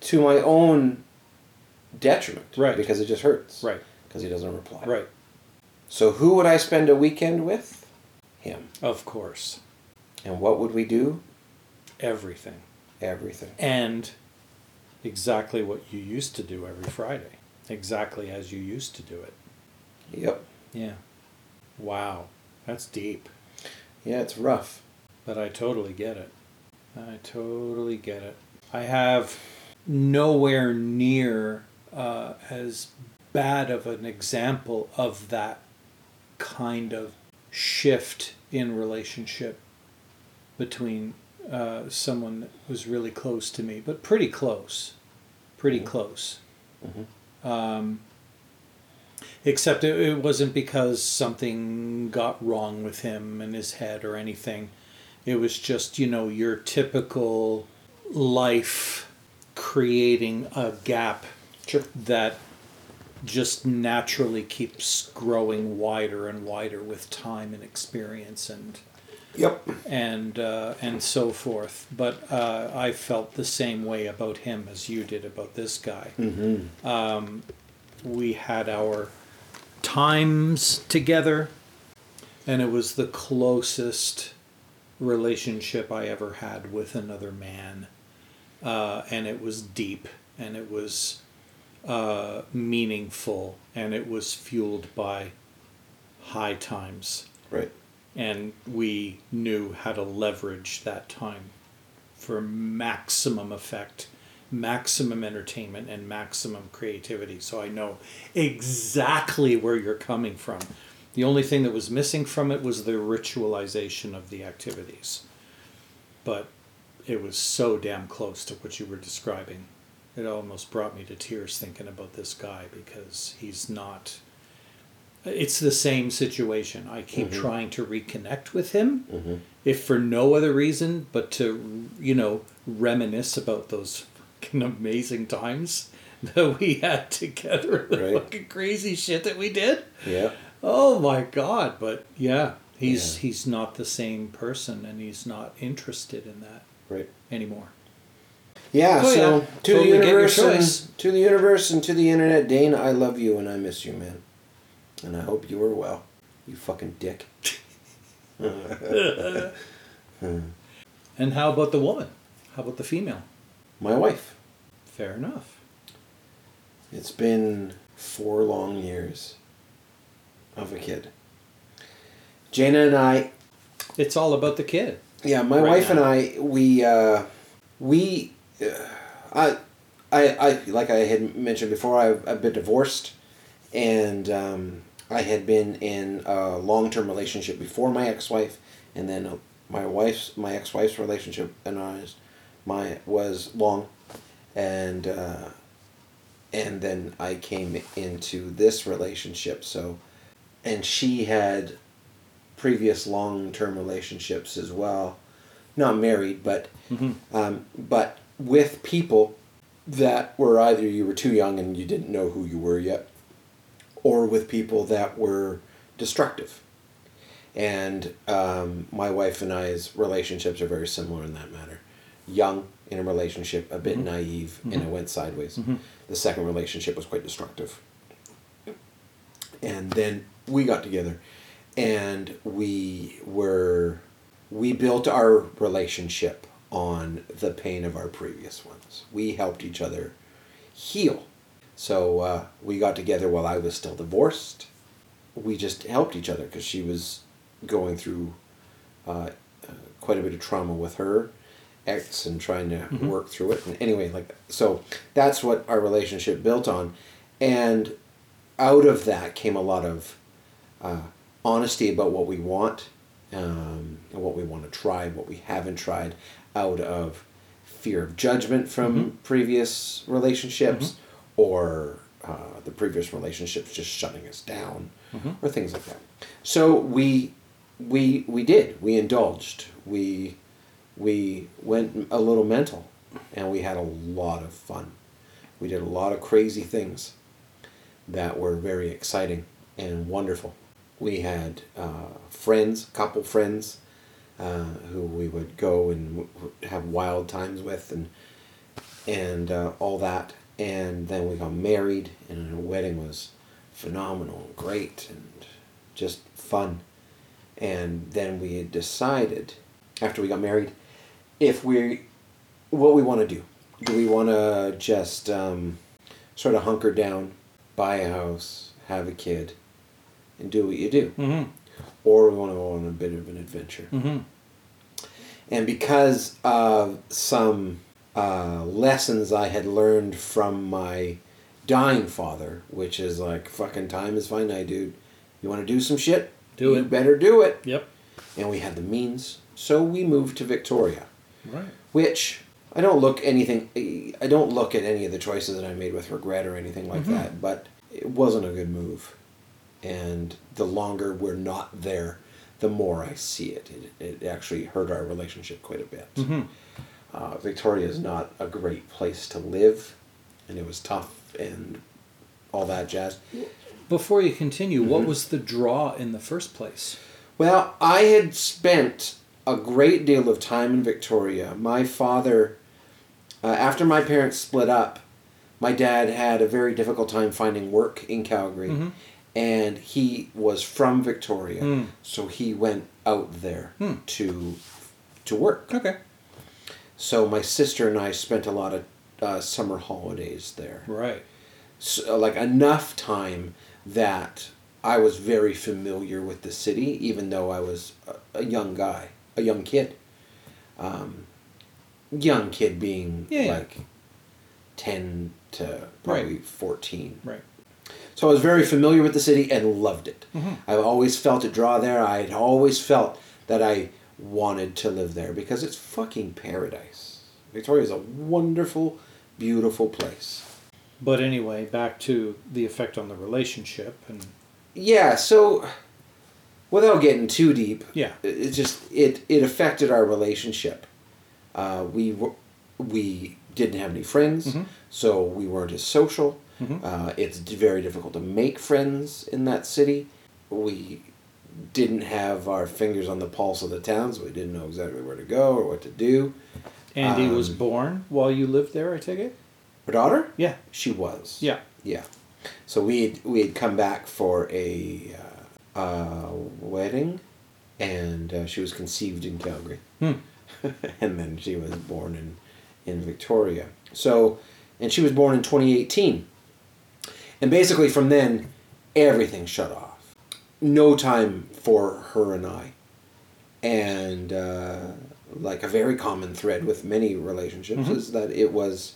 to my own detriment. Right. Because it just hurts. Right. Because he doesn't reply. Right. So who would I spend a weekend with? Him. Of course. And what would we do? Everything. Everything. And exactly what you used to do every Friday. Exactly as you used to do it. Yep. Yeah. Wow. That's deep. Yeah, it's rough. But I totally get it. I totally get it. I have nowhere near uh, as bad of an example of that kind of shift in relationship between uh, someone that was really close to me, but pretty close. Pretty Mhm. close. Mhm. Um, except it, it wasn't because something got wrong with him in his head or anything. It was just, you know, your typical life creating a gap Sure. that just naturally keeps growing wider and wider with time and experience and Yep. and uh, and so forth. But uh, I felt the same way about him as you did about this guy. Mm-hmm. Um, we had our times together, and it was the closest relationship I ever had with another man. Uh, and it was deep, and it was uh, meaningful, and it was fueled by high times. Right. And we knew how to leverage that time for maximum effect, maximum entertainment, and maximum creativity. So I know exactly where you're coming from. The only thing that was missing from it was the ritualization of the activities. But it was so damn close to what you were describing. It almost brought me to tears thinking about this guy because he's not. It's the same situation. I keep Mhm. trying to reconnect with him Mm-hmm. if for no other reason but to you know reminisce about those fucking amazing times that we had together the Right. fucking crazy shit that we did Yeah. oh my god but yeah he's Yeah. he's not the same person and he's not interested in that Right. anymore Yeah. Oh, so yeah. to Totally the universe, and, to the universe, and to the internet, Dane, I love you and I miss you, man. And I hope you are well. You fucking dick. and how about the woman how about the female My wife. fair enough It's been four long years of a kid. Jana and I, it's all about the kid yeah, my Right wife and. I, we, uh, we, I, I, I, like I had mentioned before, I've, I've been divorced, and um, I had been in a long-term relationship before my ex-wife, and then my wife's, my ex-wife's relationship and ours, my was long, and uh, and then I came into this relationship. So, and she had previous long-term relationships as well, not married, but Mhm. um, but with people that were either you were too young and you didn't know who you were yet, or with people that were destructive. And um, my wife and I's relationships are very similar in that matter. Young in a relationship, a bit Mhm. naive, and it went sideways. Mhm. The second relationship was quite destructive. and then we got together and we were we built our relationship on the pain of our previous ones. We helped each other heal. So uh, we got together while i was still divorced. We just helped each other because she was going through uh, uh, quite a bit of trauma with her ex and trying to work through it. And anyway like so that's what our relationship built on. And out of that came a lot of uh, honesty about what we want um, and what we want to try, what we haven't tried, out of fear of judgment from previous relationships or uh, the previous relationships just shutting us down or things like that. So we we we did we indulged we we went a little mental and we had a lot of fun. We did a lot of crazy things that were very exciting and wonderful. We had uh, friends, couple friends, uh, who we would go and have wild times with, and and uh, all that. And then we got married, and our wedding was phenomenal, and great, and just fun. And then we had decided, after we got married, if we, what we want to do. Do we want to just um, sort of hunker down, buy a house, have a kid, and do what you do? Mm-hmm. Or we want to go on a bit of an adventure. Mm-hmm. And because of some uh, lessons I had learned from my dying father, which is like, fucking time is finite, dude. You want to do some shit? Do you it. better do it. Yep. And we had the means. So we moved to Victoria, Right. which I don't look anything, I don't look at any of the choices that I made with regret or anything like Mhm. that, but it wasn't a good move. And the longer we're not there, the more I see it. It, it actually hurt our relationship quite a bit. Mm-hmm. Uh, Victoria is not a great place to live, and it was tough and all that jazz. Before you continue, what Mhm. was the draw in the first place? Well, I had spent a great deal of time in Victoria. My father, uh, after my parents split up, my dad had a very difficult time finding work in Calgary, Mhm. And he was from Victoria, Mm. so he went out there Hmm. to to work. Okay. So my sister and I spent a lot of uh, summer holidays there. Right. so, like enough time that I was very familiar with the city, even though I was a, a young guy, a young kid. Um, young kid being Yeah, yeah. like ten to probably fourteen. Right. So I was very familiar with the city and loved it. Mhm. I always felt a draw there. I had always felt that I wanted to live there because it's fucking paradise. Victoria is a wonderful, beautiful place. But anyway, back to the effect on the relationship and Yeah, so without getting too deep, yeah. it just it it affected our relationship. Uh, we were, we didn't have any friends, Mhm. so we weren't as social. Mhm. Uh, it's very difficult to make friends in that city. We didn't have our fingers on the pulse of the town, so we didn't know exactly where to go or what to do. Andy was Um, born while you lived there, I take it? Our daughter, Yeah. she was. Yeah. Yeah. So we had, we had come back for a uh, uh, wedding, and uh, she was conceived in Calgary, Hmm. and then she was born in in Victoria. So, and she was born in 2018, and basically from then, everything shut off. No time for her and I, and uh, like a very common thread with many relationships Mhm. is that it was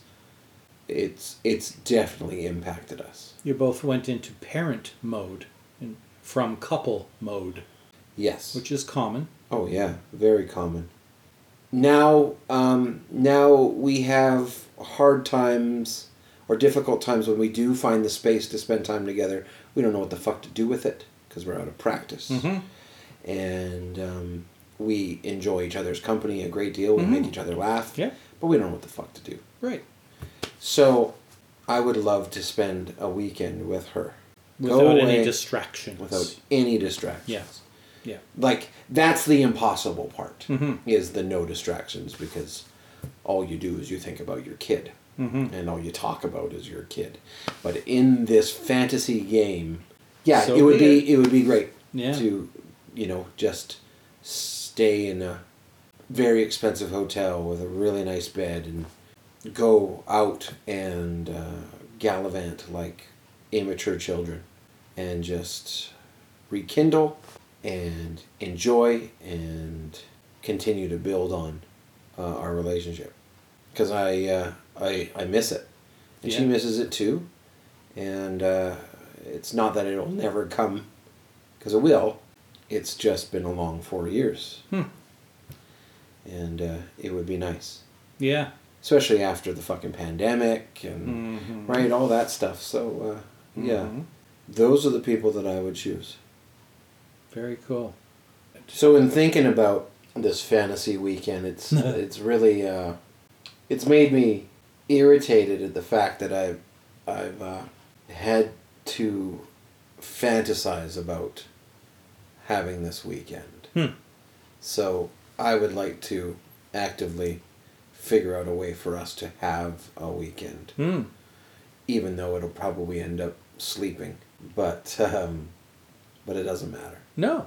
it's it's definitely impacted us. You both went into parent mode and from couple mode, Yes. which is common. oh yeah, very common. Now, um, now we have hard times or difficult times when we do find the space to spend time together. We don't know what the fuck to do with it because we're out of practice, Mm-hmm. and um, we enjoy each other's company a great deal. We Mhm. make each other laugh, Yeah. but we don't know what the fuck to do. Right. So, I would love to spend a weekend with her. Without any distractions. without any distractions. Yeah. Yeah. Like that's the impossible part Mhm. is the no distractions because all you do is you think about your kid Mhm. and all you talk about is your kid. But in this fantasy game, Yeah, So it would be be it. would be great Yeah. to, you know, just stay in a very expensive hotel with a really nice bed and go out and uh, gallivant like immature children and just rekindle and enjoy and continue to build on uh, our relationship because I, uh, I I miss it and she misses it too and uh, it's not that it'll never come because it will it's just been a long four years Hmm. and uh, it would be nice Yeah. especially after the fucking pandemic and Mhm. right all that stuff so uh, yeah Mhm. those are the people that i would choose Very cool. so in thinking about this fantasy weekend it's it's really uh, it's made me irritated at the fact that i've i've uh, had to fantasize about having this weekend Hmm. so i would like to actively figure out a way for us to have a weekend Hmm. even though it'll probably end up sleeping but um, but it doesn't matter No,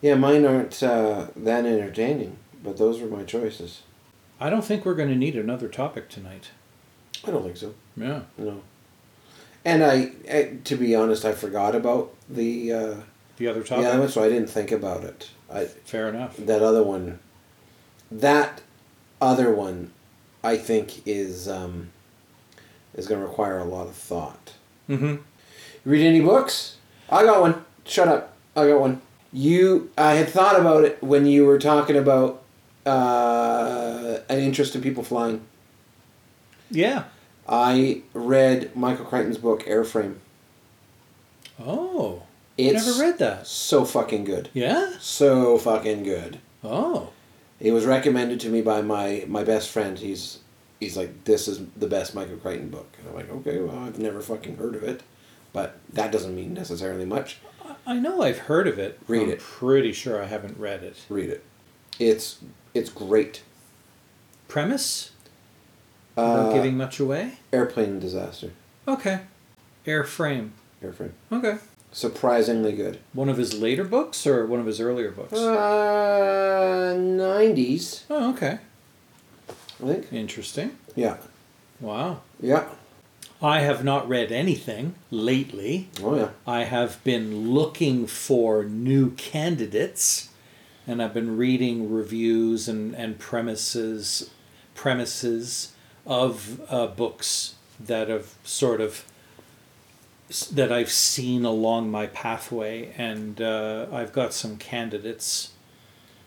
yeah, mine aren't uh, that entertaining, but those were my choices. I don't think we're going to need another topic tonight. I don't think so. Yeah. No. And I, I to be honest, I forgot about the uh, The other topic. one, so I didn't think about it. I Fair enough. that other one, that other one, I think is um, is going to require a lot of thought. Mm-hmm. Read any books? I got one. Shut up. I got one. You, I had thought about it when you were talking about uh, an interest in people flying. Yeah. I read Michael Crichton's book Airframe. Oh. It's Never read that. so fucking good. Yeah. So fucking good. Oh. It was recommended to me by my my best friend. He's he's like, this is the best Michael Crichton book. And I'm like, okay, well, I've never fucking heard of it, but that doesn't mean necessarily much. I- know I've heard of it. Read I'm it. Pretty sure I haven't read it. Read it. It's it's great. Premise? Uh, giving much away? airplane disaster. Okay. Airframe. Airframe. Okay. Surprisingly good. One of his later books or one of his earlier books? Uh, nineties, oh, okay. I think. Interesting. Yeah. Wow. Yeah. I have not read anything lately. Oh yeah. I have been looking for new candidates, and I've been reading reviews and, and premises premises of uh, books that have sort of that I've seen along my pathway, and uh, I've got some candidates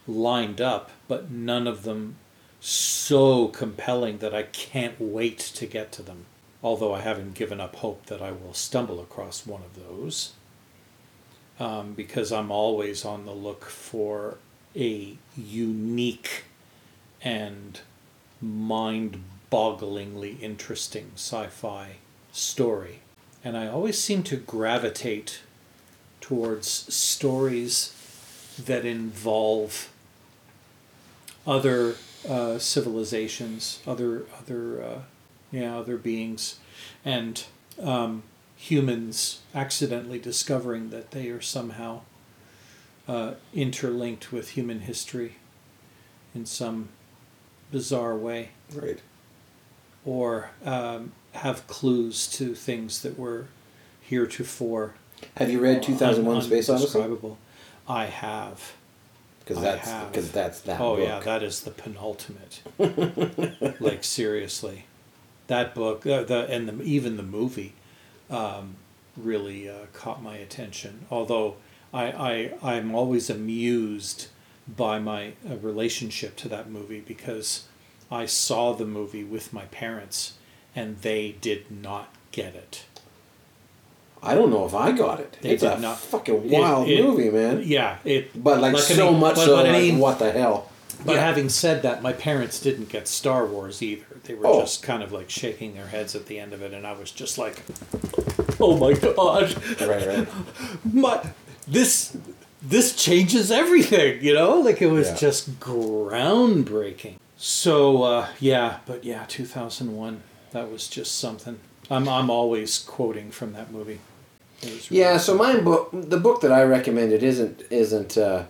lined up, but none of them so compelling that I can't wait to get to them. Although I haven't given up hope that I will stumble across one of those, um, because I'm always on the look for a unique and mind bogglingly interesting sci fi story. And I always seem to gravitate towards stories that involve other uh, civilizations, other other uh, yeah other beings, and um, humans accidentally discovering that they are somehow uh, interlinked with human history in some bizarre way, Right. Or um, have clues to things that were heretofore Have you read two thousand one un- Space Odyssey? I have. Because that's because that's that. oh book. yeah, that is the penultimate. like seriously, that book, uh, the and the, even the movie, um, really uh, caught my attention. Although I, I I'm always amused by my uh, relationship to that movie because I saw the movie with my parents and they did not get it. I don't know if I got it. They it's a not- fucking wild it- movie, man. Yeah, it. But like, I so mean- much so, I like, mean- what the hell? But Yeah. having said that, my parents didn't get Star Wars either. They were Oh. just kind of like shaking their heads at the end of it, and I was just like, "Oh my god, Right, right. my this this changes everything," you know? Like it was Yeah. just groundbreaking. So uh, yeah, but yeah, two thousand one. That was just something. I'm I'm always quoting from that movie. Really Yeah, so my book, the book that I recommended isn't isn't. Uh,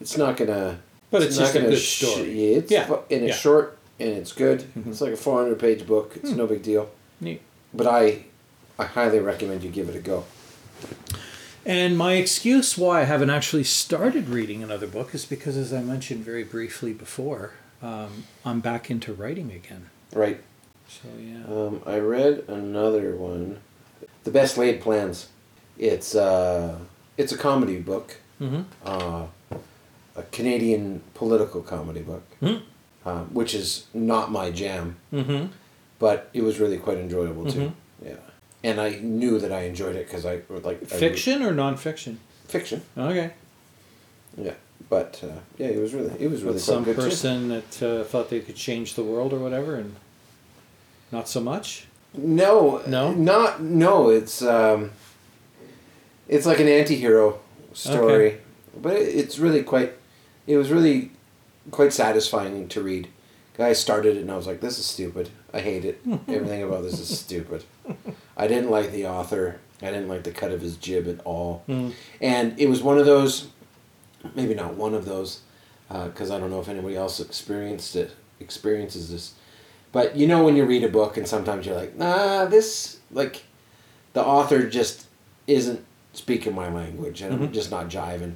it's not gonna. But it's just a gonna good sh- story. yeah, it's Yeah, and it's yeah. Mm-hmm. short and it's good. It's like a four hundred page book. It's no big deal. neat. But I, I highly recommend you give it a go. And my excuse why I haven't actually started reading another book is because, as I mentioned very briefly before, um, I'm back into writing again. Right. So yeah. Um, I read another one, The Best Laid Plans. It's uh, it's a comedy book, Mm-hmm. uh, a Canadian political comedy book, Hmm. uh, which is not my jam, Mm-hmm. but it was really quite enjoyable too. Mhm. Yeah, and I knew that I enjoyed it because I like I Fiction or nonfiction? fiction. Okay. Yeah, but uh, yeah, it was really it was really some good too. person that uh, thought they could change the world or whatever, and not so much. No, No? not no. It's um, it's like an anti-hero story, Okay. but it, it's really quite. It was really quite satisfying to read. I started it and I was like, "This is stupid. I hate it. Everything about this is stupid." I didn't like the author. I didn't like the cut of his jib at all, Mm. and it was one of those. Maybe not one of those, because I don't know if anybody else experienced it. Experiences this, but you know when you read a book and sometimes you're like, nah, this like, the author just isn't speaking my language and I'm Mhm. just not jiving,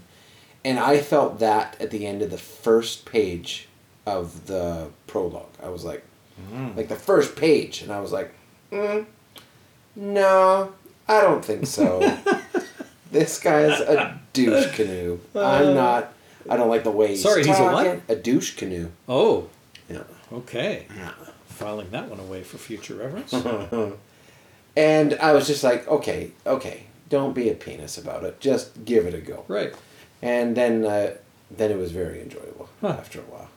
and I felt that at the end of the first page of the prologue. I was like, like the first page, and I was like, mm, no, I don't think so. this guy's a douche canoe. I'm not. I don't like the way he's Sorry, he's a what? talking. A douche canoe. Oh, Yeah. okay. Yeah. Filing that one away for future reference. and I was just like, okay, okay, don't be a penis about it. Just give it a go. right. And then, uh, then it was very enjoyable Huh. after a while,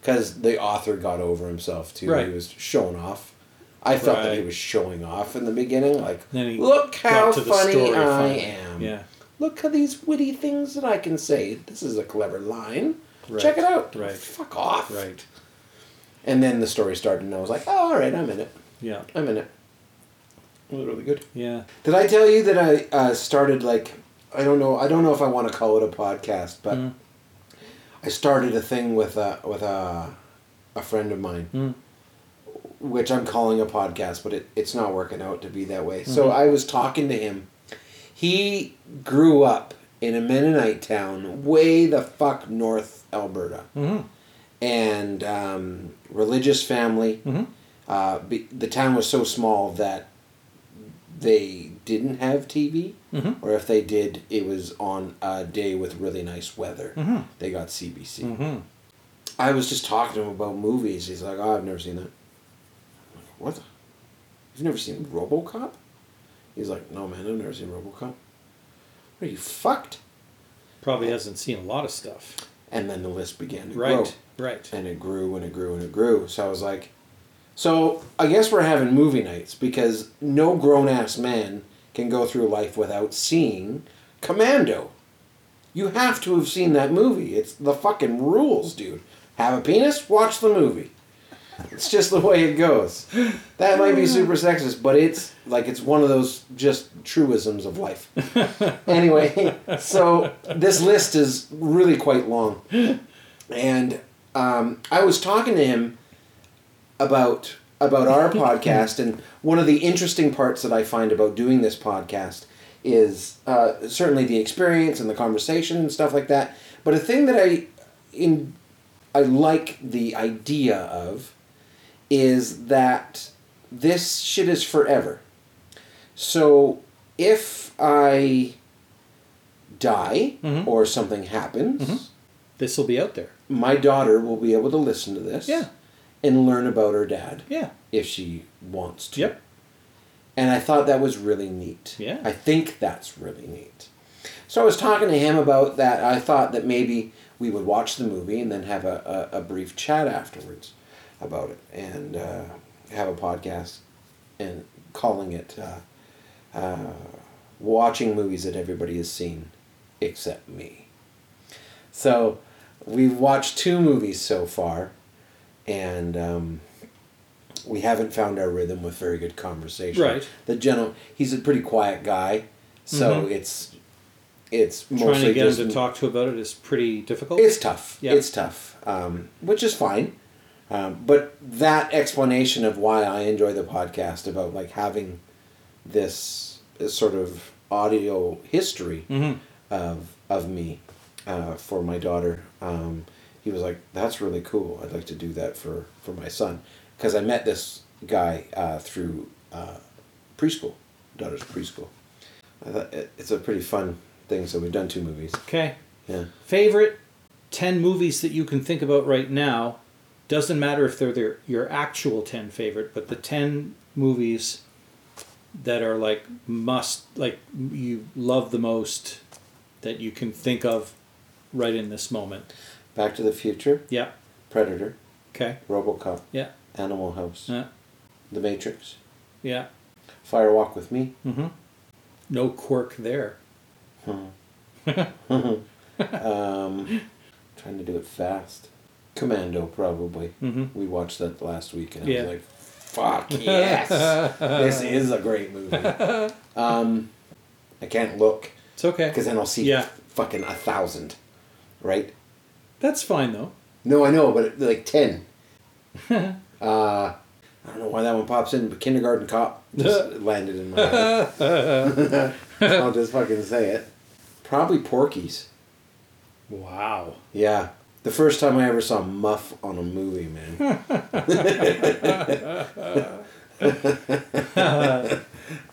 because the author got over himself too. Right. He was showing off. I felt that he Right. was showing off in the beginning, like, Then he look got how to the funny story I finally. am. Yeah. Look at these witty things that I can say. This is a clever line. Right. Check it out. Right. Fuck off. Right. And then the story started, and I was like, oh, all right, I'm in it. Yeah. I'm in it. It was really good. Yeah. Did I tell you that I uh, started like I don't know I don't know if I want to call it a podcast, but Mm. I started a thing with a with a a friend of mine, Mm. which I'm calling a podcast, but it, it's not working out to be that way. So Mhm. I was talking to him. He grew up in a Mennonite town way the fuck north Alberta, Mm-hmm. and um, religious family. Mm-hmm. Uh, be, the town was so small that they didn't have TV, Mm-hmm. or if they did, it was on a day with really nice weather. Mm-hmm. They got CBC. Mm-hmm. I was just talking to him about movies. He's like, "Oh, I've never seen that." I'm like, what? The? You've never seen RoboCop? He's like, "No, man, I've never seen RoboCop." Are you fucked? Probably hasn't seen a lot of stuff. And then the list began to Right. grow. Right. and it grew and it grew and it grew. So I was like, so I guess we're having movie nights because no grown ass man can go through life without seeing Commando. You have to have seen that movie. It's the fucking rules, dude. Have a penis, watch the movie. It's just the way it goes. That might be super sexist, but it's like it's one of those just truisms of life. anyway, so this list is really quite long. And um, I was talking to him about about our podcast, and one of the interesting parts that I find about doing this podcast is uh, certainly the experience and the conversation and stuff like that. But a thing that I in I like the idea of is that this shit is forever. So if I die Mhm. or something happens, Mhm. This will be out there. my daughter will be able to listen to this Yeah. and learn about her dad Yeah. if she wants to. Yep. And I thought that was really neat. Yeah. I think that's really neat. So I was talking to him about that. I thought that maybe we would watch the movie and then have a, a, a brief chat afterwards about it and uh, have a podcast and calling it uh, uh, Watching Movies That Everybody Has Seen Except Me. So we've watched two movies so far and um, we haven't found our rhythm with very good conversation. Right. The gentle, he's a pretty quiet guy. So it's it's Mm-hmm. Trying to get him to talk to about it is pretty difficult. It's tough. Yeah. It's tough, um, which is fine. Um, but that explanation of why I enjoy the podcast about like having this sort of audio history Mhm. of of me uh, for my daughter, um, he was like, "That's really cool. I'd like to do that for for my son." Because I met this guy uh, through uh, preschool, daughter's preschool. I thought it, it's a pretty fun thing. So we've done two movies. Okay. Yeah. Favorite 10 movies that you can think about right now. Doesn't matter if they're their, your actual 10 favorite, but the 10 movies that are like must, like you love the most that you can think of right in this moment. Back to the Future, Yeah. Predator, Okay. RoboCop, Yeah. Animal House, Uh, The Matrix, yeah. Fire Walk with Me. Mm-hmm. No quirk there. Um, trying to do it fast. Commando, probably. Mhm. We watched that last week, and I was like, "Fuck yes, this is a great movie." Um, I can't look It's okay. because then I'll see Yeah. fucking a thousand, right? That's fine though. No, I know, but like ten. uh, I don't know why that one pops in, but Kindergarten Cop just landed in my head. I'll just fucking say it. Probably Porky's. Wow. Yeah. The first time I ever saw Muff on a movie, man.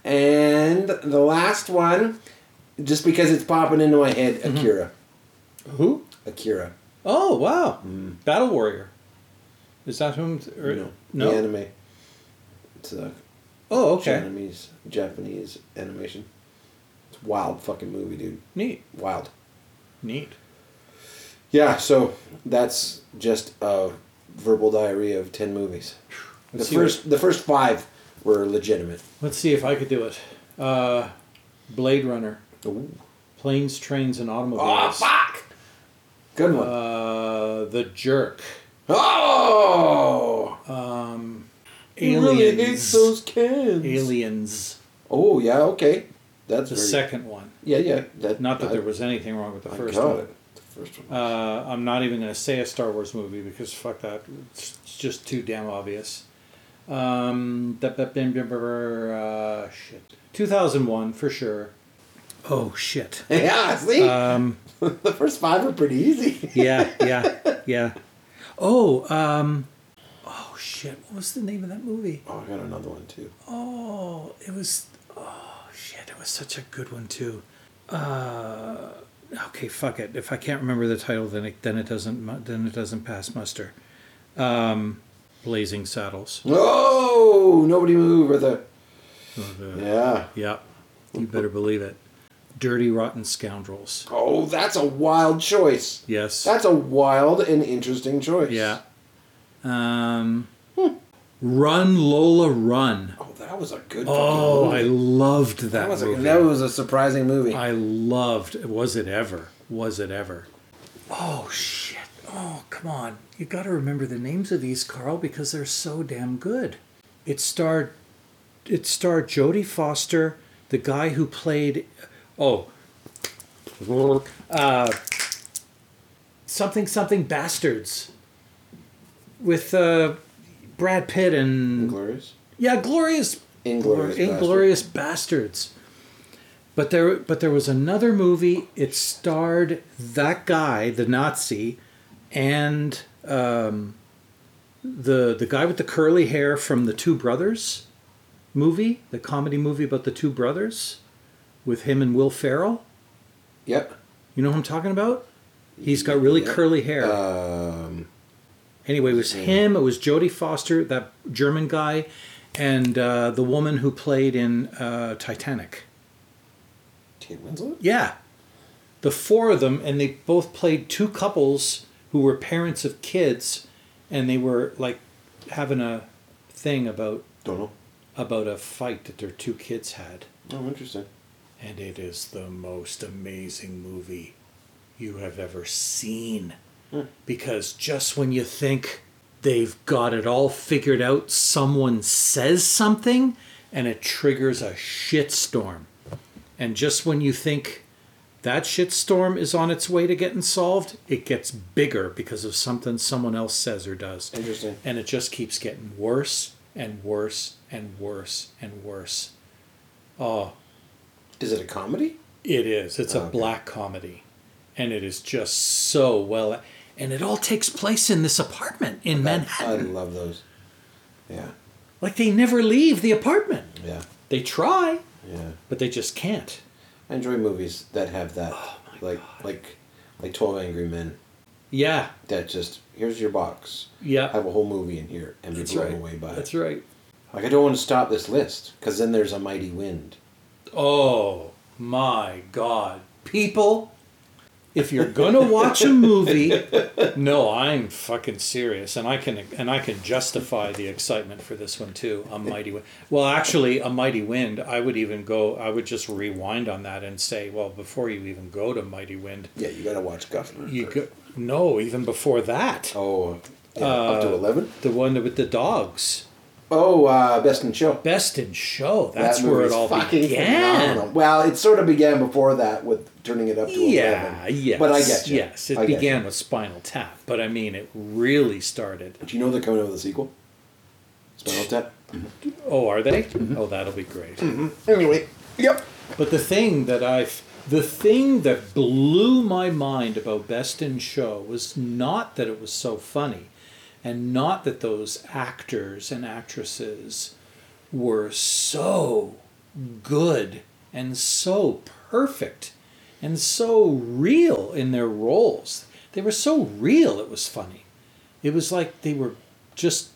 and the last one, just because it's popping into my head, mm-hmm. Akira. Who? Akira. Oh wow. Mm. Battle Warrior. Is that whom? Or, No. no. The anime. It's a Oh okay. Japanese Japanese animation. It's a wild fucking movie, dude. Neat. Wild. Neat. Yeah, so that's just a verbal diarrhea of ten movies. The Let's first the first five were legitimate. Let's see if I could do it. Uh, Blade Runner. Ooh. Planes, Trains, and Automobiles. Oh fuck! Good one. uh, the Jerk. oh! Um, He Aliens. really hates those kids. Aliens. Oh yeah, okay. That's The very, second one. Yeah, yeah. That, Not that I- there was anything wrong with the I first one. It. The first one. Uh, I'm not even going to say a Star Wars movie because fuck that. It's it's just too damn obvious. Um, uh, shit. 2001 for sure. Oh shit. yeah, see, Um, the first five are pretty easy. yeah, yeah, yeah. Oh, um, oh shit. What was the name of that movie? Oh, I got another one too. Oh, it was. Oh shit! It was such a good one too. Uh, okay, fuck it. If I can't remember the title, then it then it doesn't then it doesn't pass muster. Um, Blazing Saddles. Oh, nobody move or the. Yeah. Yeah, you better believe it. Dirty Rotten Scoundrels. Oh, that's a wild choice. Yes. That's a wild and interesting choice. yeah. Um, Run Lola Run. Oh, that was a good. Oh, fucking I loved that, that was a, movie. that was a surprising movie. I loved. It. Was it ever? Was it ever? Oh shit! Oh come on! You got to remember the names of these, Karl, because they're so damn good. It starred. It starred Jodie Foster, the guy who played. Oh. Uh, something something bastards. With uh, Brad Pitt and Glorious. yeah, glorious, Inglorious Inglorious Bastards. But there, but there was another movie. It starred that guy, the Nazi, and um, the the guy with the curly hair from the Two Brothers movie, the comedy movie about the two brothers, with him and Will Ferrell. Yep. You know who I'm talking about? He's got really Yep. curly hair. Um, Anyway, it was him. It was Jodie Foster, that German guy, and uh, the woman who played in uh, Titanic. Kate Winslet. Yeah, the four of them, and they both played two couples who were parents of kids, and they were like having a thing about Don't know. about a fight that their two kids had, Oh, interesting. and it is the most amazing movie you have ever seen. Because just when you think they've got it all figured out, someone says something and it triggers a shitstorm. And just when you think that shitstorm is on its way to getting solved, it gets bigger because of something someone else says or does. Interesting. And it just keeps getting worse and worse and worse and worse. Oh, Is it a comedy? it is. It's a Oh, Okay. black comedy. And it is just so well. And it all takes place in this apartment in Manhattan. I love those. Yeah. Like they never leave the apartment. Yeah. They try, Yeah. but they just can't. I enjoy movies that have that, Oh like like like Twelve Angry Men. Yeah, That just here's your box. yeah. Have a whole movie in here and be That's blown right. away by That's it. right. Like I don't want to stop this list because then there's a mighty wind. Oh my God. People, if you're gonna watch a movie, no, I'm fucking serious, and I can and I can justify the excitement for this one too. A mighty wind. Well, actually, a mighty wind. I would even go. I would just rewind on that and say, well, before you even go to mighty wind, Yeah, you gotta watch Guffman. you go. No, even before that, Oh, yeah, up to Uh, eleven. the one with the dogs. Oh, uh, Best in Show. Best in show. That's That where it all fucking began. phenomenal. Well, it sort of began before that with turning it up to Yeah, eleven. yes. But I get you. Yes, it I began with Spinal Tap, but I mean, it really started. Do you know they're coming out with a sequel? Spinal Tap. Oh, are they? Mm-hmm. Oh, that'll be great. Anyway. Yep. But the thing that I've, the thing that blew my mind about Best in Show was not that it was so funny, and not that those actors and actresses were so good and so perfect and so real in their roles. They were so real, it was funny. It was like they were just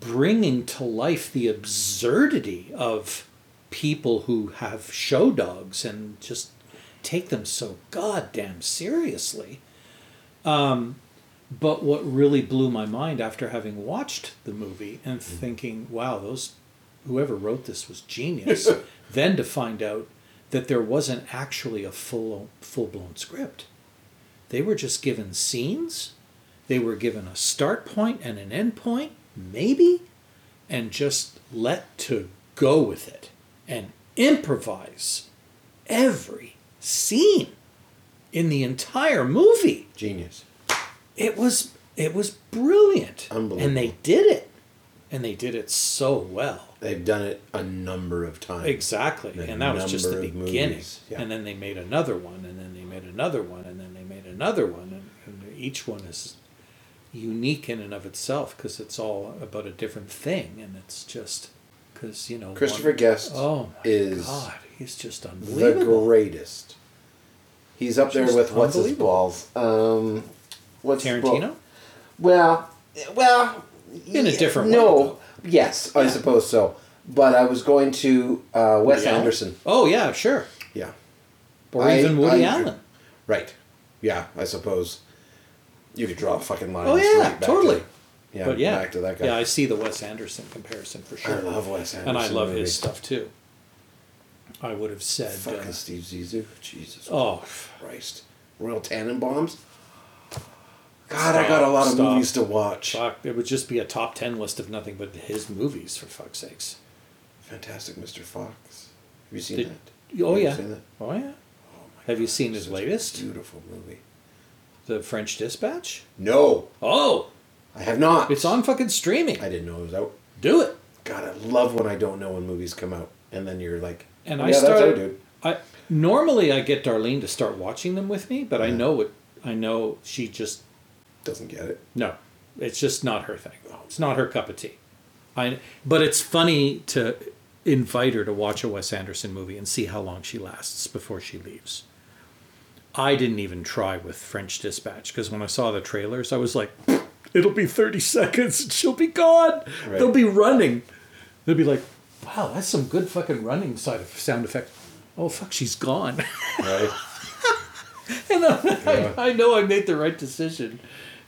bringing to life the absurdity of people who have show dogs and just take them so goddamn seriously. Um, but what really blew my mind after having watched the movie and mm-hmm. thinking, wow, those whoever wrote this was genius, then to find out that there wasn't actually a full full blown script. They were just given scenes, they were given a start point and an end point, maybe, and just let to go with it and improvise every scene in the entire movie Genius. It was it was brilliant Unbelievable. and they did it and they did it so well They've done it a number of times. exactly A and that was just the beginning yeah. and then they made another one and then they made another one and then they made another one and, and each one is unique in and of itself because it's all about a different thing and it's just because you know Christopher one, Guest oh my is god he's just the greatest. He's up there with what's his unbelievable. balls? Um, what's Tarantino Well, well, In a yeah, different way, No, yes, I suppose so. But I was going to uh, Wes Allen? Anderson. oh yeah sure Yeah, or I- even Woody I- Allen right. Yeah, I suppose you could draw a fucking line. Oh, yeah, totally. To, yeah, but yeah, back to that guy. yeah, I see the Wes Anderson comparison for sure. I love Wes Anderson. and I love movies. his stuff too. I would have said, Fucking uh, Steve Zissou. Jesus oh, Christ. Royal Tenenbaums. God, I got a lot of Stop. movies to watch. fuck, it would just be a top ten list of nothing but his movies for fuck's sakes. Fantastic Mr. Fox. Have you seen Did- that? oh Have yeah, seen that? oh yeah. Oh my Have you seen his latest? Beautiful movie. The French Dispatch. No, Oh, I have not. it's on fucking streaming. I didn't know it was out. Do it. God, I love when I don't know when movies come out, and then you're like, And oh, I yeah, that's started. dude. I normally I get Darlene to start watching them with me, but I know it. I know she just Doesn't get it. No, it's just not her thing. It's not her cup of tea. I, but it's funny to invite her to watch a Wes Anderson movie and see how long she lasts before she leaves. I didn't even try with French Dispatch because when I saw the trailers, I was like, it'll be 30 seconds and she'll be gone. Right. They'll be running. They'll be like, wow, that's some good fucking running side of sound effect. Oh, fuck, she's gone. Right? And Yeah. I, I know I made the right decision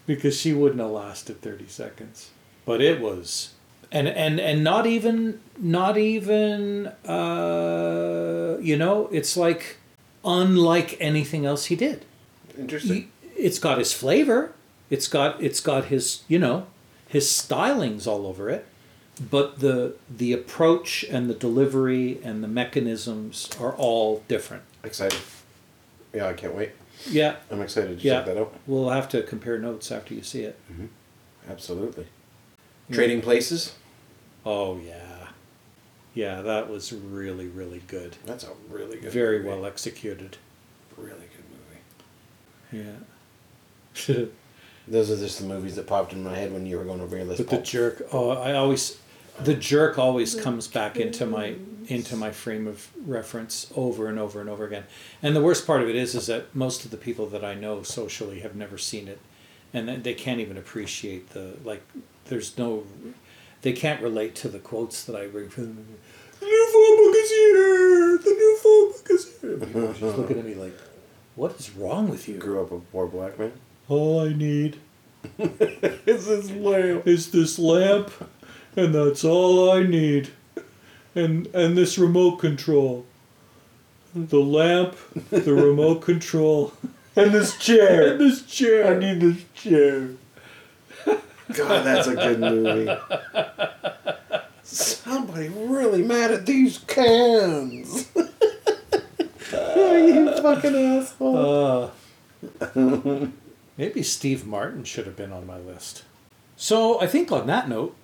because she wouldn't have lasted 30 seconds. But it was. And, and, and not even, not even, uh, you know, it's like unlike anything else he did. Interesting. He, it's got his flavor. It's got, it's got his, you know, his stylings all over it. but the the approach and the delivery and the mechanisms are all different. Excited. Yeah, I can't wait. Yeah, I'm excited to yeah. check that out. We'll have to compare notes after you see it. Mm-hmm. Absolutely. Yeah. Trading places. Oh yeah, yeah. That was really really good. That's a really good. Very movie. well executed. Really good movie. Yeah. Those are just the movies that popped in my head when you were going over your list. But the jerk. Oh, I always. The jerk always comes back into my into my frame of reference over and over and over again. And the worst part of it is, is that most of the people that I know socially have never seen it, and they- they can't even appreciate the like. There's no, they can't relate to the quotes that I bring from. them. The new phone book is here. The new phone book is here. People are just looking at me like, what is wrong with you? grew up a poor black man. All I need Is this lamp? is this lamp, and that's all I need. And and this remote control. The lamp, the remote control, And this chair. and this chair. I need this chair. God, that's a good movie. Somebody really mad at these cans. you fucking asshole. Uh, maybe Steve Martin should have been on my list. So I think on that note,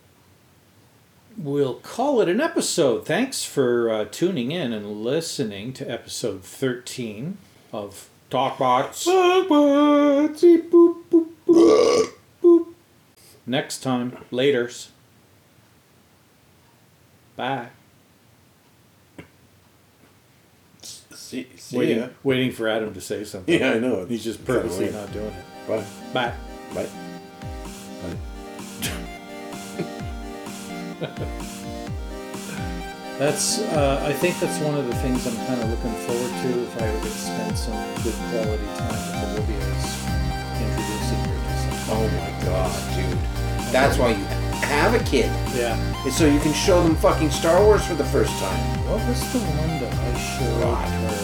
we'll call it an episode. Thanks for uh, tuning in and listening to episode 13 of Talkbots. Boop, boop, boop, boop. Boop. Next time, laters. Bye. See, see waiting, ya. waiting for Adam to say something. Yeah, I know. He's just purposely not doing it. Bye. Bye. Bye. That's. Uh, I think that's one of the things I'm kind of looking forward to. If I were to spend some good quality time with Olivia, is introducing her to some. Oh my god, dude. That's why you have a kid. Yeah. So you can show them fucking Star Wars for the first time. What was the one that I showed God. her?